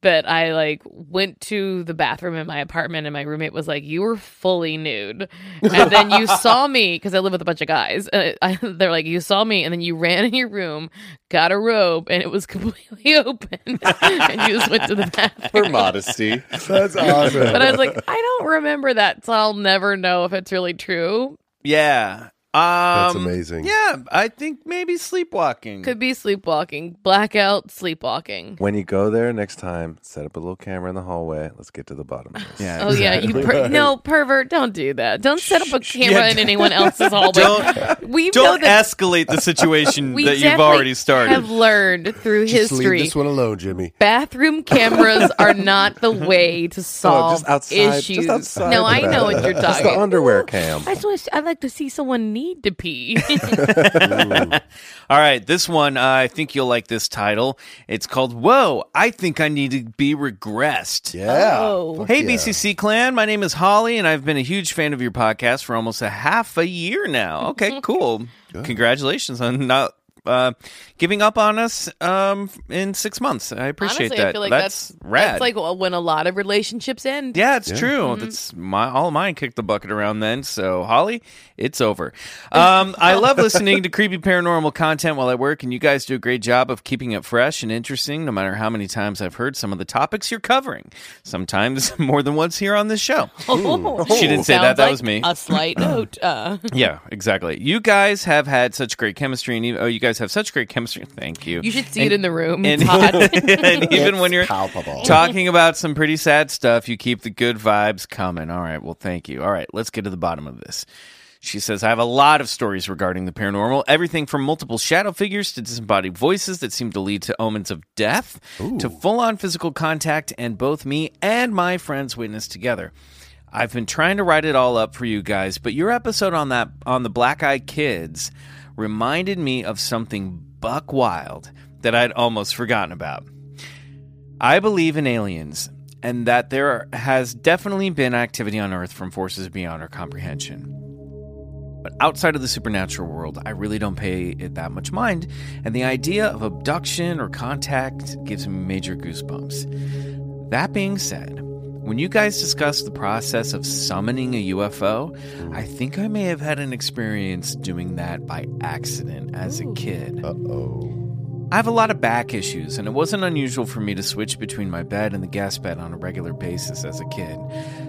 that I like went to the bathroom in my apartment and my roommate was like, "You were fully nude," and then you saw me because I live with a bunch of guys. Uh, I, they're like, "You saw me," and then you ran in your room, got a robe, and it was completely open, and you just went to the bathroom. For modesty. That's awesome. But I was like, I don't remember that, so I'll never know if it's really true. Yeah, That's um, amazing. Yeah, I think maybe sleepwalking. Could be sleepwalking, blackout, sleepwalking. when you go there next time, set up a little camera in the hallway. Let's get to the bottom of this. yeah. Oh yeah, you per- no pervert. Don't do that. Don't set up a camera Yeah, in anyone else's hallway. Don't we know don't that escalate the situation we that you've definitely already started. Have learned through history. Just leave history. this one alone, Jimmy. Bathroom cameras are not the way to solve Oh, just outside. issues. Just outside. no, the I know what you're bathroom. Just talking. the underwear cam. I just wish I'd like to see someone need to pee. All right, this one, uh, I think you'll like this title. It's called Whoa, I Think I Need to Be Regressed. Yeah. Oh. Fuck Hey, yeah. BCC clan. My name is Holly, and I've been a huge fan of your podcast for almost a half a year now. Okay, cool. Congratulations on not uh, giving up on us um, in six months. I appreciate Honestly, that. I feel like that's, that's, rad. That's like when a lot of relationships end. Yeah, it's true. Mm-hmm. That's my all of mine kicked the bucket around then. So Holly, it's over. Um, I love listening to creepy paranormal content while I work, and you guys do a great job of keeping it fresh and interesting. No matter how many times I've heard some of the topics you're covering, sometimes more than once here on this show. Oh, She didn't say that. sounds That like was me. A slight note. Uh, Yeah, exactly. You guys have had such great chemistry, and even, oh, you guys have such great chemistry. Thank you. you should see And- it in the room. and, It's and even when you're palpable. talking about some pretty sad stuff, you keep the good vibes coming. All right, well, thank you. All right, let's get to the bottom of this. She says, I have a lot of stories regarding the paranormal, everything from multiple shadow figures to disembodied voices that seem to lead to omens of death to full on physical contact, and both me and my friends witnessed together. I've been trying to write it all up for you guys, but your episode on that on the Black Eyed Kids reminded me of something buck wild that I'd almost forgotten about. I believe in aliens and that there has definitely been activity on Earth from forces beyond our comprehension. But outside of the supernatural world, I really don't pay it that much mind, and the idea of abduction or contact gives me major goosebumps. That being said, when you guys discussed the process of summoning a UFO, I think I may have had an experience doing that by accident as a kid. Uh oh. I have a lot of back issues, and it wasn't unusual for me to switch between my bed and the guest bed on a regular basis as a kid.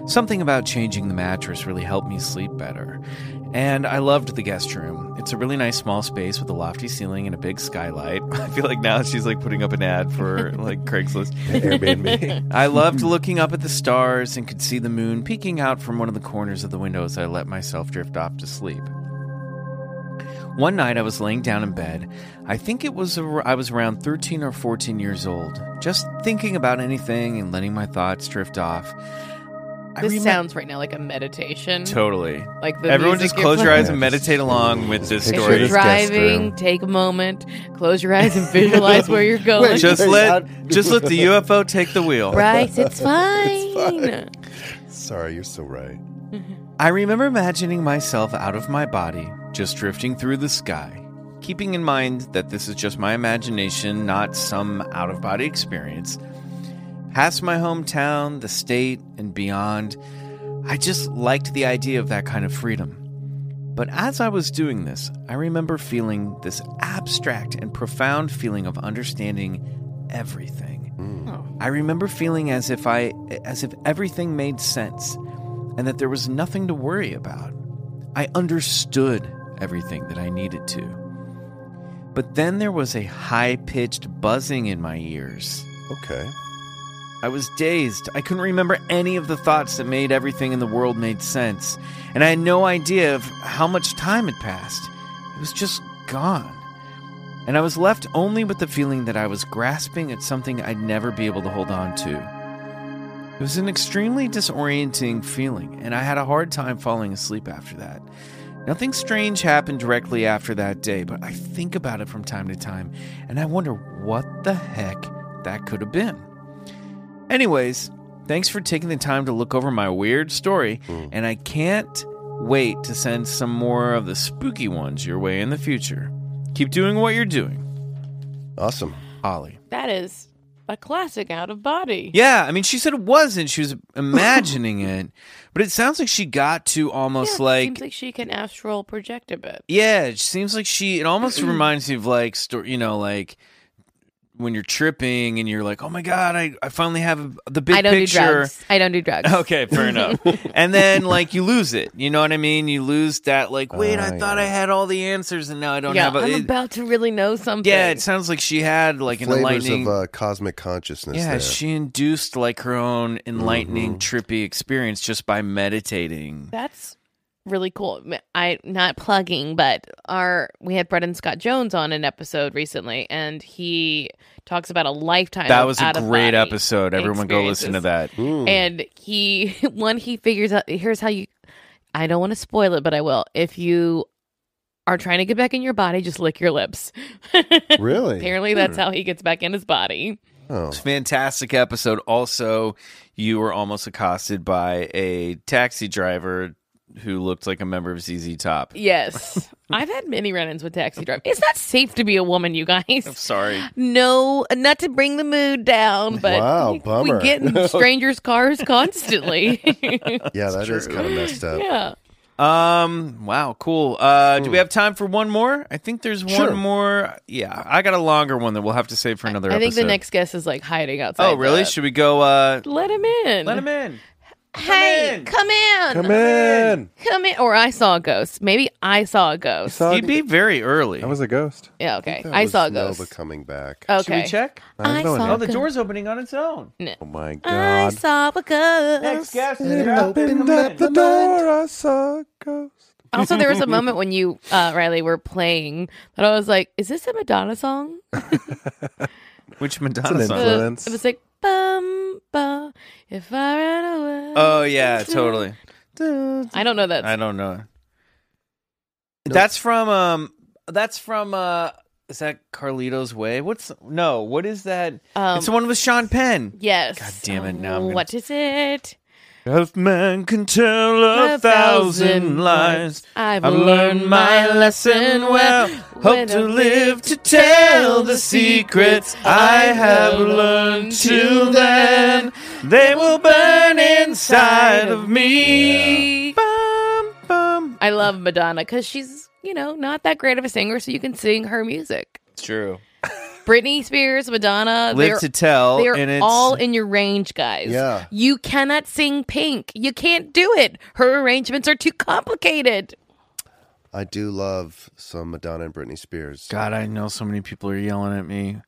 Something about changing the mattress really helped me sleep better. And I loved the guest room. It's a really nice small space with a lofty ceiling and a big skylight. I feel like now she's like putting up an ad for like Craigslist. Airbnb. I loved looking up at the stars and could see the moon peeking out from one of the corners of the window as I let myself drift off to sleep. One night I was laying down in bed. I think it was ar- I was around 13 or 14 years old, just thinking about anything and letting my thoughts drift off. I this remem- sounds right now like a meditation. totally. Like the Everyone just close your eyes and meditate along with this Picture If story. you're this guest driving, take a moment, close your eyes and visualize where you're going. Wait, Just let just let the UFO take the wheel. Bryce, it's fine. Sorry, you're so right. Mm-hmm. I remember imagining myself out of my body, just drifting through the sky, keeping in mind that this is just my imagination, not some out of body experience. Past my hometown, the state, and beyond, I just liked the idea of that kind of freedom. But as I was doing this, I remember feeling this abstract and profound feeling of understanding everything. Hmm. I remember feeling as if I as if everything made sense and that there was nothing to worry about. I understood everything that I needed to. But then there was a high-pitched buzzing in my ears. Okay. I was dazed. I couldn't remember any of the thoughts that made everything in the world made sense. And I had no idea of how much time had passed. It was just gone. And I was left only with the feeling that I was grasping at something I'd never be able to hold on to. It was an extremely disorienting feeling, and I had a hard time falling asleep after that. Nothing strange happened directly after that day, but I think about it from time to time, and I wonder what the heck that could have been. Anyways, thanks for taking the time to look over my weird story, hmm. and I can't wait to send some more of the spooky ones your way in the future. Keep doing what you're doing, Awesome. Holly. That is a classic out of body. Yeah, I mean, she said it wasn't. She was imagining it, but it sounds like she got to almost Yeah, like seems like she can astral project a bit. Yeah, it seems like she. It almost reminds me of like story. You know, like when you're tripping and you're like, "Oh my god, I, I finally have the big I don't picture." do drugs. I don't do drugs. Okay, fair enough. and then like you lose it. You know what I mean? You lose that like, wait, I Ah, thought I had all the answers and now I don't yeah, have. A, I'm it- about to really know something. yeah, it sounds like she had like an Flavors enlightening. of uh, cosmic consciousness. yeah, there. she induced like her own enlightening, Mm-hmm. trippy experience just by meditating. That's really cool. I not plugging, but our we had Brendan Scott Jones on an episode recently, and he talks about a lifetime. That of was a out-of-body great episode. Everyone go listen to that. Mm. And he one he figures out. Here's how you. I don't want to spoil it, but I will. If you are trying to get back in your body, just lick your lips. Really? Apparently, that's how he gets back in his body. Oh. It's a fantastic episode. Also, you were almost accosted by a taxi driver who looked like a member of ZZ Top. Yes, I've had many run-ins with taxi drivers. It's not safe to be a woman, you guys. I'm sorry. No, not to bring the mood down, but Wow, we, bummer. we get in strangers' cars constantly. Yeah, that is kind of messed up. yeah. Um. Wow. Cool. Uh. Do we have time for one more? I think there's one Sure. more. Yeah. I got a longer one that we'll have to save for another I think episode. the next guest is like hiding outside. Oh, really? the- Should we go? Uh. Let him in. Let him in. Hey, in. come in. Come in. Come in. Or I saw a ghost. Maybe I saw a ghost. Saw He'd be very early. that was a ghost. yeah. Okay. That I was saw a ghost. Nova coming back. Okay. Should we check? I have I no saw idea. Oh, the a ghost. door's opening on its own. Oh my God. I god. saw a ghost. Next guest. It opened up the door. I saw a ghost. Also, there was a moment when you, uh, Riley, were playing that I was like, "Is this a Madonna song?" Which It's Madonna an song? influence. It was like, "Bum bum, if I ran away." Oh yeah, totally. I don't know that. I don't know. That's from um. That's from uh. Is that Carlito's Way? What's no? What is that? Um, it's the one with Sean Penn. yes. God damn it, now I'm gonna- what is it? If man can tell a thousand lies, I've, I've learned my lesson well. Hope to live to tell the secrets I have learned till then. They will burn inside of me. Bum, bum. I love Madonna because she's, you know, not that great of a singer, so you can sing her music. It's true. Britney Spears, Madonna, Live they're, to tell, they're and it's all in your range, guys. Yeah. You cannot sing Pink. You can't do it. Her arrangements are too complicated. I do love some Madonna and Britney Spears. God, I know so many people are yelling at me.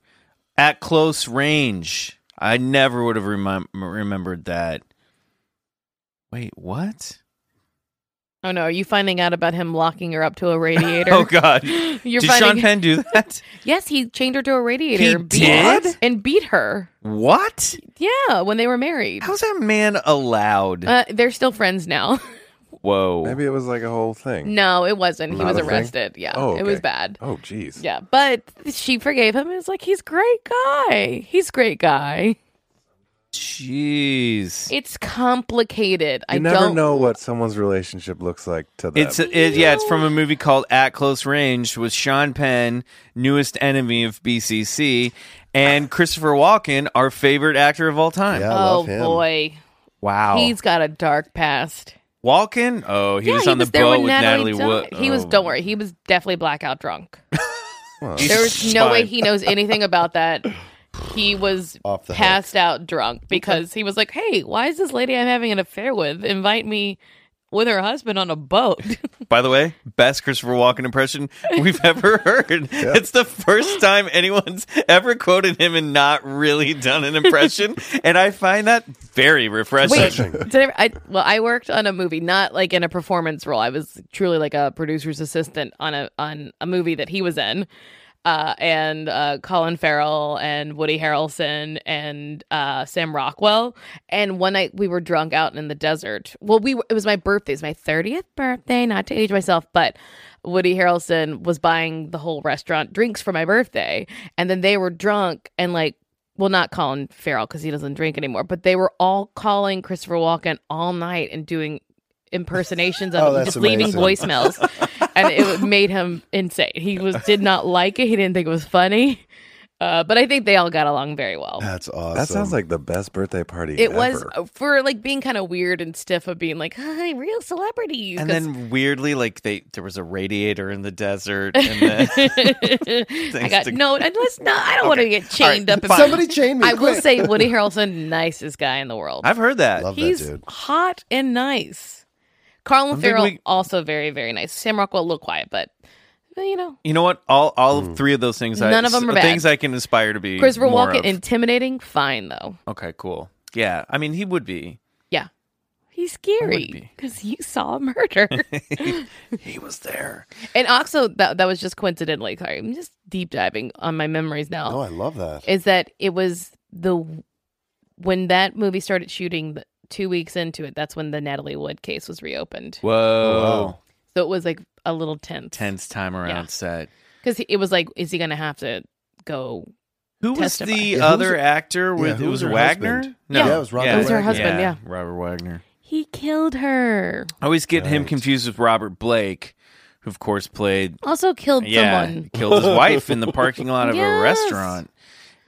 At close range. I never would have remem- remembered that. Wait, what? Oh no, are you finding out about him locking her up to a radiator? Oh God! You're Did finding Sean Penn do that? Yes, he chained her to a radiator. He and beat- did? and beat her. what? Yeah, when they were married. How's that man allowed? Uh, they're still friends now. Whoa! Maybe it was like a whole thing. no, it wasn't. He was a thing? arrested. Yeah, Oh, it was bad. Oh, jeez. Yeah, but she forgave him. It's like he's great guy. He's great guy. Jeez. It's complicated. I never don't know what someone's relationship looks like to them. It's it, yeah, it's from a movie called At Close Range with Sean Penn, newest enemy of BCC, and Christopher Walken, our favorite actor of all time. Yeah, I Oh love him. boy, Wow. he's got a dark past. Walken? Oh, he yeah, was he on was the there boat when with Natalie, died. Wood. He was. Oh. Don't worry, he was definitely blackout drunk. Well, There's no way he knows anything about that. He was Off the hook. passed out drunk because he was like, "Hey, why is this lady I'm having an affair with invite me with her husband on a boat?" By the way, best Christopher Walken impression we've ever heard. It's the first time anyone's ever quoted him and not really done an impression, and I find that very refreshing. Wait, did I, I well, I worked on a movie, not like in a performance role. I was truly like a producer's assistant on a on a movie that he was in. Uh, and uh, Colin Farrell and Woody Harrelson and uh, Sam Rockwell. And one night we were drunk out in the desert. Well, we were, it was my birthday, it's my thirtieth birthday. Not to age myself, but Woody Harrelson was buying the whole restaurant drinks for my birthday, and then they were drunk and like well, not Colin Farrell because he doesn't drink anymore, but they were all calling Christopher Walken all night and doing impersonations of Oh, him, just leaving voicemails, and it made him insane. He was did not like it. He didn't think it was funny, uh, but I think they all got along very well. That's awesome. that sounds like the best birthday party. It was ever. uh, for like being kind of weird and stiff of being like, hi, real celebrities. And 'cause- then weirdly, like they there was a radiator in the desert, and then I got to- no. and Let's not. I don't want to get All right, chained up. in- fine. Somebody chain me. I will say Woody Harrelson, nicest guy in the world. I've heard that. Love He's that dude. hot and nice. Colin I'm Farrell we- also very very nice. Sam Rockwell a little quiet, but, but you know, You know what? All all of hmm. three of those things, I, None of them are bad. things I can aspire to be. Christopher more Walken of. intimidating, fine though. okay, cool. Yeah, I mean, he would be. Yeah, he's scary because you saw a murder. He was there. and also that that was just coincidentally. Sorry, I'm just deep diving on my memories now. Oh, I love that. is that it was the when that movie started shooting the, two weeks into it that's when the natalie wood case was reopened Whoa, oh, wow. so it was like a little tense tense time around Yeah. set. because it was like is he gonna have to go Who was Testify. the Yeah, who other was- actor with yeah, it who was was her Wagner? husband? No, Yeah, it was Robert It was her husband, yeah. Robert Wagner. he killed her I always get him Right. confused with Robert Blake, who of course played also killed yeah someone killed his wife in the parking lot of a Yes. restaurant,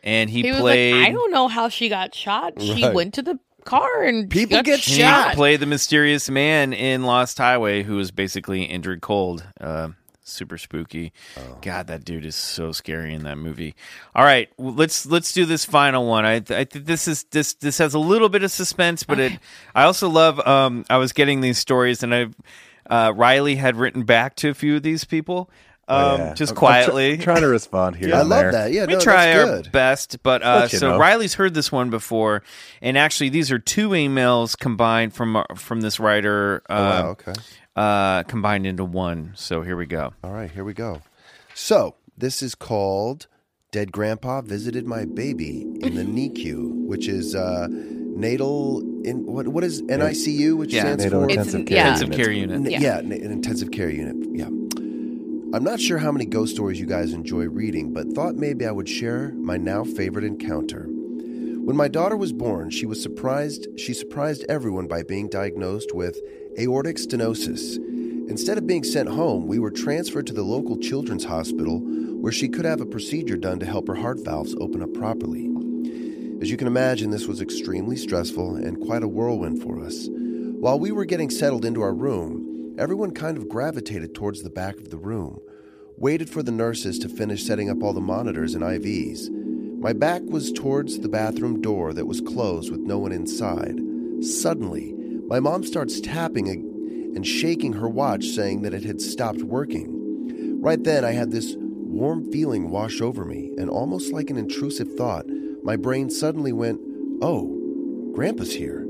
and he, he was played. like i don't know how she got shot she Right. went to the car and People got get He shot. played the mysterious man in Lost Highway who was basically injured Cold. Uh, super spooky. Oh. God, that dude is so scary in that movie. All right, well, let's let's do this final one. I, I think this is this this has a little bit of suspense, but it. I also love. Um, I was getting these stories, and I, uh, Riley had written back to a few of these people. Um, Oh, yeah. just I'm- I'm tr- quietly. trying to respond here. I love there. that. Yeah, we no, try that's our best, but uh, so know. Riley's heard this one before, and actually these are two emails combined from uh, from this writer, uh, Oh, wow, okay. uh, combined into one. So here we go. All right, here we go. So this is called "Dead Grandpa Visited My Baby in the NICU," which is uh, natal in what what is NICU, which Yeah. stands NATO for It's- intensive yeah. care Intensive unit. care unit. Yeah. yeah, an intensive care unit. Yeah. I'm not sure how many ghost stories you guys enjoy reading, but thought maybe I would share my now favorite encounter. When my daughter was born, she was surprised she surprised everyone by being diagnosed with aortic stenosis. Instead of being sent home, we were transferred to the local children's hospital where she could have a procedure done to help her heart valves open up properly. As you can imagine, this was extremely stressful and quite a whirlwind for us. While we were getting settled into our room, everyone kind of gravitated towards the back of the room, waited for the nurses to finish setting up all the monitors and IVs. My back was towards the bathroom door that was closed with no one inside. Suddenly, my mom starts tapping and shaking her watch, saying that it had stopped working. Right then, I had this warm feeling wash over me, and almost like an intrusive thought, my brain suddenly went, Oh, Grandpa's here.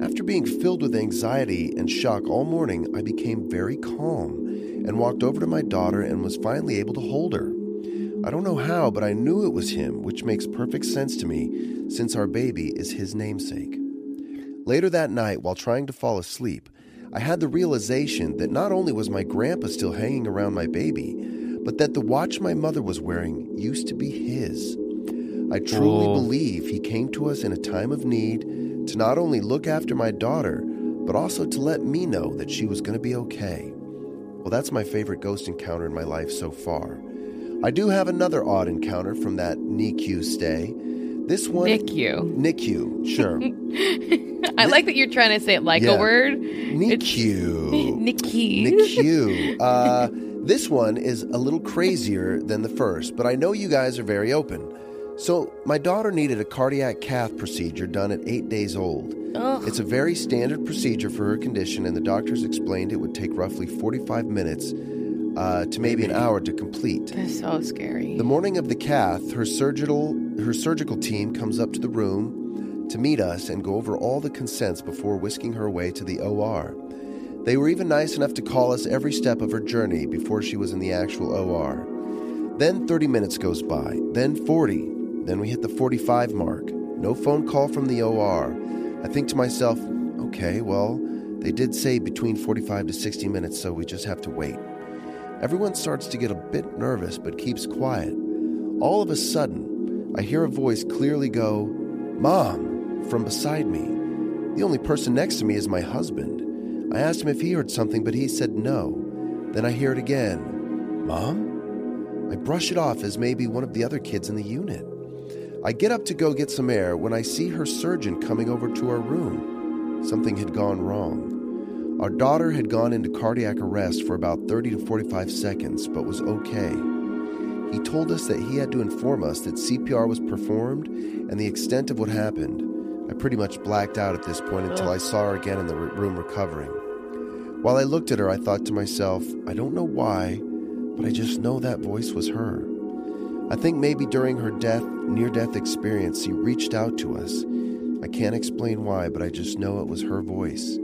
After being filled with anxiety and shock all morning, I became very calm and walked over to my daughter and was finally able to hold her. I don't know how, but I knew it was him, which makes perfect sense to me since our baby is his namesake. Later that night, while trying to fall asleep, I had the realization that not only was my grandpa still hanging around my baby, but that the watch my mother was wearing used to be his. I truly Whoa. believe he came to us in a time of need to not only look after my daughter, but also to let me know that she was going to be okay. Well, that's my favorite ghost encounter in my life so far. I do have another odd encounter from that NICU stay. This one. NICU. NICU, sure. I like that you're trying to say it like Yeah. a word. NICU. NICU. NICU. Uh, this one is a little crazier than the first, but I know you guys are very open. So, my daughter needed a cardiac cath procedure done at eight days old. It's a very standard procedure for her condition, and the doctors explained it would take roughly 45 minutes uh, to maybe an hour to complete. That's so scary. The morning of the cath, her surgical her surgical team comes up to the room to meet us and go over all the consents before whisking her away to the OR. They were even nice enough to call us every step of her journey before she was in the actual OR. Then 30 minutes goes by, then 40, then we hit the 45 mark. No phone call from the OR. I think to myself, okay, well, they did say between 45 to 60 minutes, so we just have to wait. Everyone starts to get a bit nervous but keeps quiet. All of a sudden, I hear a voice clearly go, Mom, from beside me. The only person next to me is my husband. I asked him if he heard something, but he said no. Then I hear it again Mom? I brush it off as maybe one of the other kids in the unit. I get up to go get some air when I see her surgeon coming over to our room. Something had gone wrong. Our daughter had gone into cardiac arrest for about 30 to 45 seconds, but was okay. He told us that he had to inform us that CPR was performed and the extent of what happened. I pretty much blacked out at this point until I saw her again in the room recovering. While I looked at her, I thought to myself, I don't know why, but I just know that voice was her. I think maybe during her death, near death experience, she reached out to us. I can't explain why, but I just know it was her voice.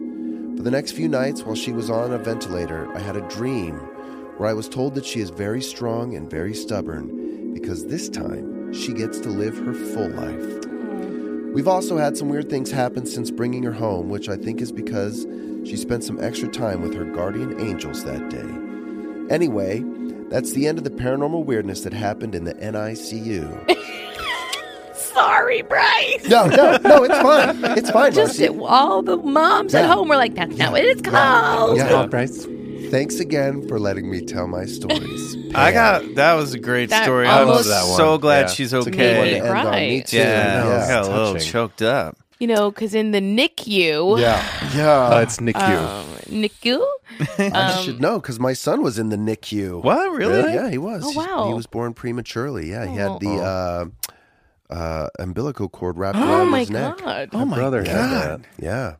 For the next few nights, while she was on a ventilator, I had a dream where I was told that she is very strong and very stubborn because this time she gets to live her full life. We've also had some weird things happen since bringing her home, which I think is because she spent some extra time with her guardian angels that day. Anyway, that's the end of the paranormal weirdness that happened in the NICU. Sorry, Bryce. No, no, no, it's fine. It's fine, Just Marcy. all the moms at home were like, "That's not what it's called." Yeah. Oh, Bryce. Thanks again for letting me tell my stories. I got that was a great That story. almost- I'm I love that so glad Yeah. she's It's a good one okay. end on. Right. Me too. Yeah, Yeah. I got a little choked up. You know, because in the NICU, Yeah, yeah. Uh, it's NICU. um, NICU, I should know because my son was in the NICU. What really? Yeah, he was. Oh, wow. He was born prematurely. Yeah, he Oh. had the uh, uh, umbilical cord wrapped oh around my his neck. Oh my god, Oh my brother god! had that. Yeah,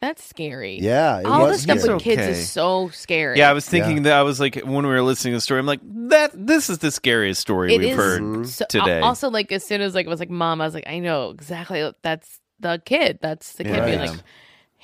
that's scary. yeah. It all was this stuff scary. with kids okay. is so scary. Yeah, I was thinking Yeah. that I was like when we were listening to the story, I'm like that. This is the scariest story It we've is heard so- today. Also, like as soon as like it was like mom, I was like, I know exactly. That's the kid. That's the kid being Right. like,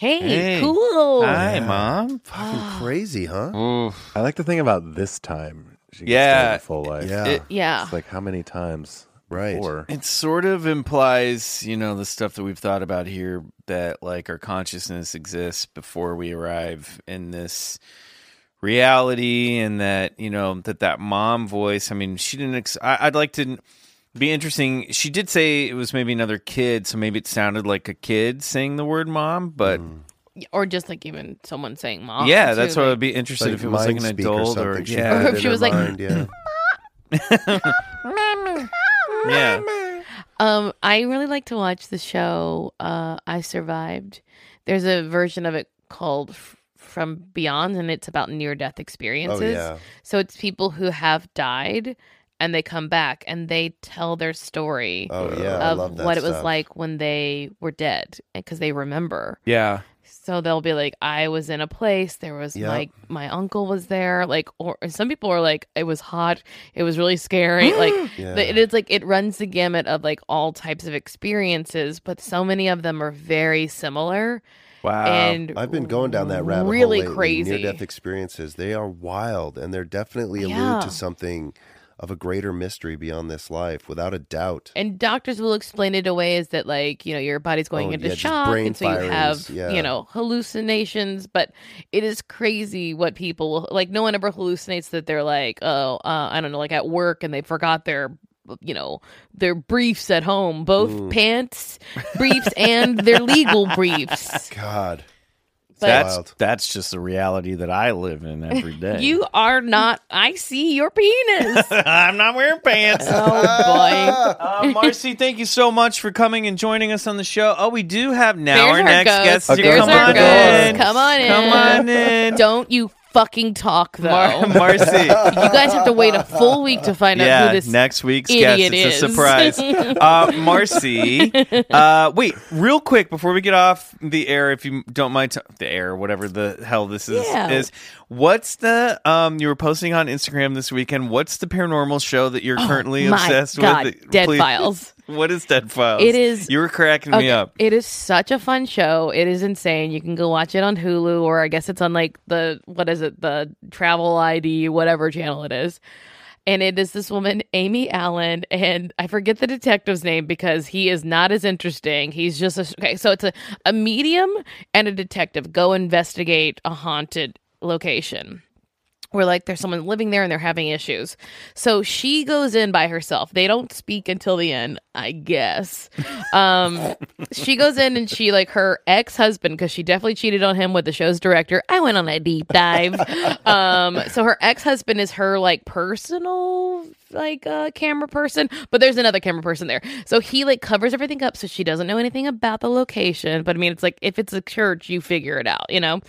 Hey, Hey. cool. Hi, mom. Fucking ah. crazy, huh? Oof. I like to think about this time. She gets Yeah. to a full life. Yeah, It- Yeah. It's like how many times Right. before? It sort of implies, you know, the stuff that we've thought about here that like our consciousness exists before we arrive in this reality and that, you know, that that mom voice, I mean, she didn't ex- I, I'd like to be interesting. She did say it was maybe another kid, so maybe it sounded like a kid saying the word mom, but or just like even someone saying mom. yeah, too, that's what I'd be interested Like if it was like an mind speak or adult or, something. She yeah. had it Or if in she her was like, mind, yeah. yeah. Um, I really like to watch the show uh I Survived. There's a version of it called From Beyond and it's about near death experiences. Oh yeah. So it's people who have died and they come back and they tell their story Oh yeah. Of what it was stuff. like when they were dead because they remember. Yeah. So they'll be like, I was in a place, there was Yep. my my uncle was there, like or some people are like, it was hot, it was really scary. like Yeah. the- it is like it runs the gamut of like all types of experiences, but so many of them are very similar. Wow. and I've been going down that rabbit really hole crazy. Near death experiences. They are wild and they're definitely allude Yeah. to something of a greater mystery beyond this life, without a doubt. And doctors will explain it away as that like, you know, your body's going Oh, into yeah, shock and so you have, yeah. you know, hallucinations, but it is crazy what people will like no one ever hallucinates that they're like, oh, uh, I don't know, like at work and they forgot their you know, their briefs at home, both pants, briefs, and their legal briefs. God. But That's Wild. that's just the reality that I live in every day. you are not. I see your penis. I'm not wearing pants. oh boy. Uh, Marcy, thank you so much for coming and joining us on the show. Oh, we do have now There's our our next ghost. guest. Okay. There's Come our on ghost. in. Come on in. Come on in. Don't you fucking talk though. Mar- Marcy. you guys have to wait a full week to find out who this next week's guest. idiot It's a is. surprise. uh, Marcy, uh, wait, real quick before we get off the air, if you don't mind, t- the air, whatever the hell this is, Yeah. is what's the um you were posting on Instagram this weekend? What's the paranormal show that you're currently Oh my obsessed God, with? Dead Please- Files. What is Dead Files? It is- You were cracking me up. It is such a fun show. It is insane. You can go watch it on Hulu or I guess it's on like the what is it, the travel ID, whatever channel it is. And it is this woman, Amy Allen, and I forget the detective's name because he is not as interesting. He's just a, okay. So it's a, a medium and a detective go investigate a haunted location where like there's someone living there and they're having issues. So she goes in by herself. They don't speak until the end, I guess. Um she goes in and she like her ex-husband cuz she definitely cheated on him with the show's director. I went on a deep dive. um so her ex-husband is her like personal like uh camera person, but there's another camera person there. So he like covers everything up so she doesn't know anything about the location, but I mean it's like if it's a church, you figure it out, you know.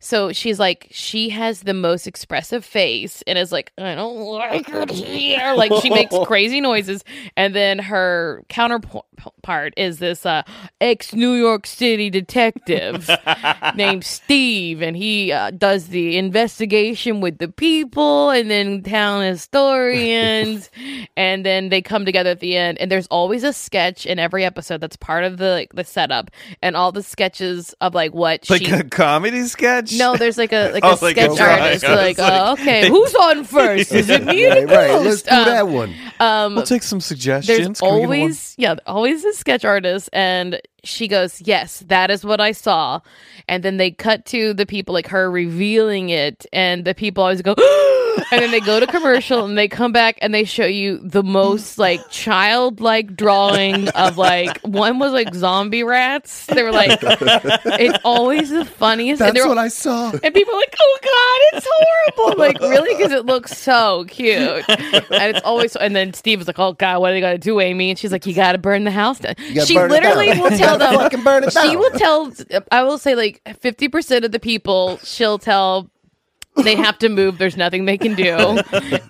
So she's like she has the most expressive face and is like I don't like it here. Like she makes crazy noises and then her counterpart is this uh ex New York City detective named Steve and he uh, does the investigation with the people and then town historians and then they come together at the end and there's always a sketch in every episode that's part of the like, the setup and all the sketches of like what Like she a comedy sketch? no, there's like a like Oh, a like a sketch drawing. artist. Like, like- uh, okay, who's on first? Is it me or the Right, right. Let's ghost? do Um, that one. Um, We'll take some suggestions. there's Can we get one? always yeah always a sketch artist and she goes yes that is what i saw and then they cut to the people like her revealing it and the people always go and then they go to commercial and they come back and they show you the most like childlike drawing of like one was like zombie rats they were like it's always the funniest That's they're what I saw. and people are like, "Oh God, it's horrible!" Like, really? Because it looks so cute, and it's always. So, And then Steve was like, "Oh God, what are they gonna do, Amy?" And she's like, "You got to burn the house down." She literally will You tell gotta them. fucking burn it She will tell. I will say, like fifty percent of the people, she'll tell. They have to move. There's nothing they can do.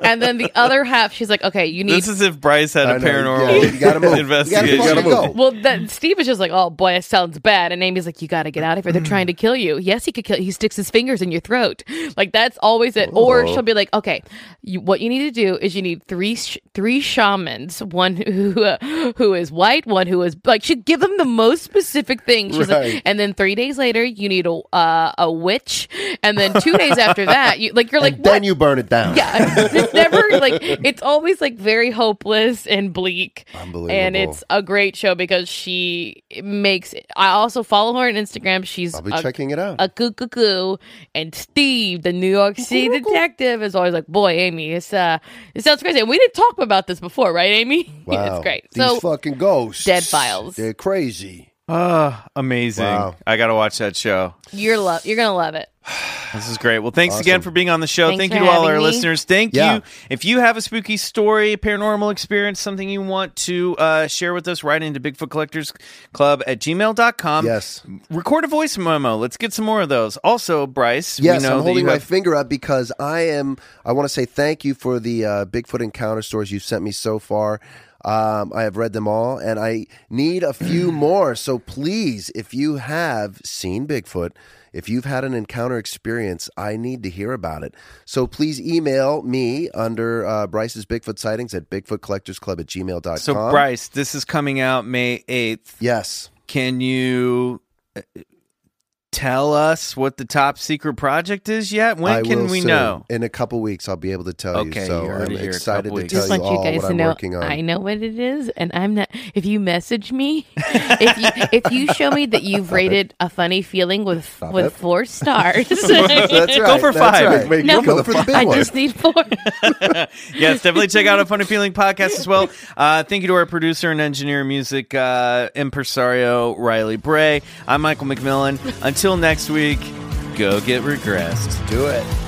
And then the other half, she's like, okay, you need This is if Bryce had a I know, paranormal yeah, you gotta move. You gotta investigation. You gotta go. Well, then Steve is just like, "Oh boy, it sounds bad," and Amy's like, "You got to get out of here. They're trying to kill you." Yes, he could kill. He sticks his fingers in your throat. Like that's always it. Or she'll be like, "Okay, you, what you need to do is you need three sh- three shamans. One who uh, who is white, one who is like." She'd give them the most specific thing. She's Right. like, and then three days later, you need a uh, a witch, and then two days after that, you like you're like, And then "What?" you burn it down. yeah, it's never like it's always like very hopeless and bleak. Unbelievable. And it's a great show because she makes. I also follow her on Instagram. She's I'll be a, checking it out. a coo. And Steve, the New York City detective, is always like, "Boy, Amy, it's uh, it sounds crazy." And we didn't talk about this before, right, Amy? wow. it's great. These So fucking ghosts. Dead Files. They're crazy. Ah, amazing. Wow. I got to watch that show. you're love. You're gonna love it. This is great. Well, thanks again for being on the show. Thanks Thank you to all our me. listeners. Thank Yeah. you. If you have a spooky story, paranormal experience, something you want to uh, share with us, write into Bigfoot Collectors Club at gmail.com. Yes. Record a voice memo. Let's get some more of those. Also, Bryce, Yes, we know I'm that holding you my have finger up because I am. I want to say thank you for the uh, Bigfoot encounter stories you've sent me so far. Um, I have read them all, and I need a few more. So please, if you have seen Bigfoot, if you've had an encounter experience, I need to hear about it. So please email me under uh, Bryce's Bigfoot sightings at BigfootCollectorsClub at gmail.com. So, Bryce, this is coming out May 8th. Yes. Can you tell us what the top secret project is yet? When I can will we soon. know? In a couple weeks, I'll be able to tell Okay, you. So you I'm it here, a excited to tell just you want all you guys what to I'm know working on. I know what it is, and I'm not. If you message me, if you if you show me that you've rated a funny feeling with with it. four stars, That's right. Go for that's five. Right. No. Go for the big I one. just need four. yes, definitely check out a Funny Feeling podcast as well. Uh, thank you to our producer and engineer music, uh, impresario Riley Bray. I'm Michael McMillian. Until next week, go get regressed. Do it.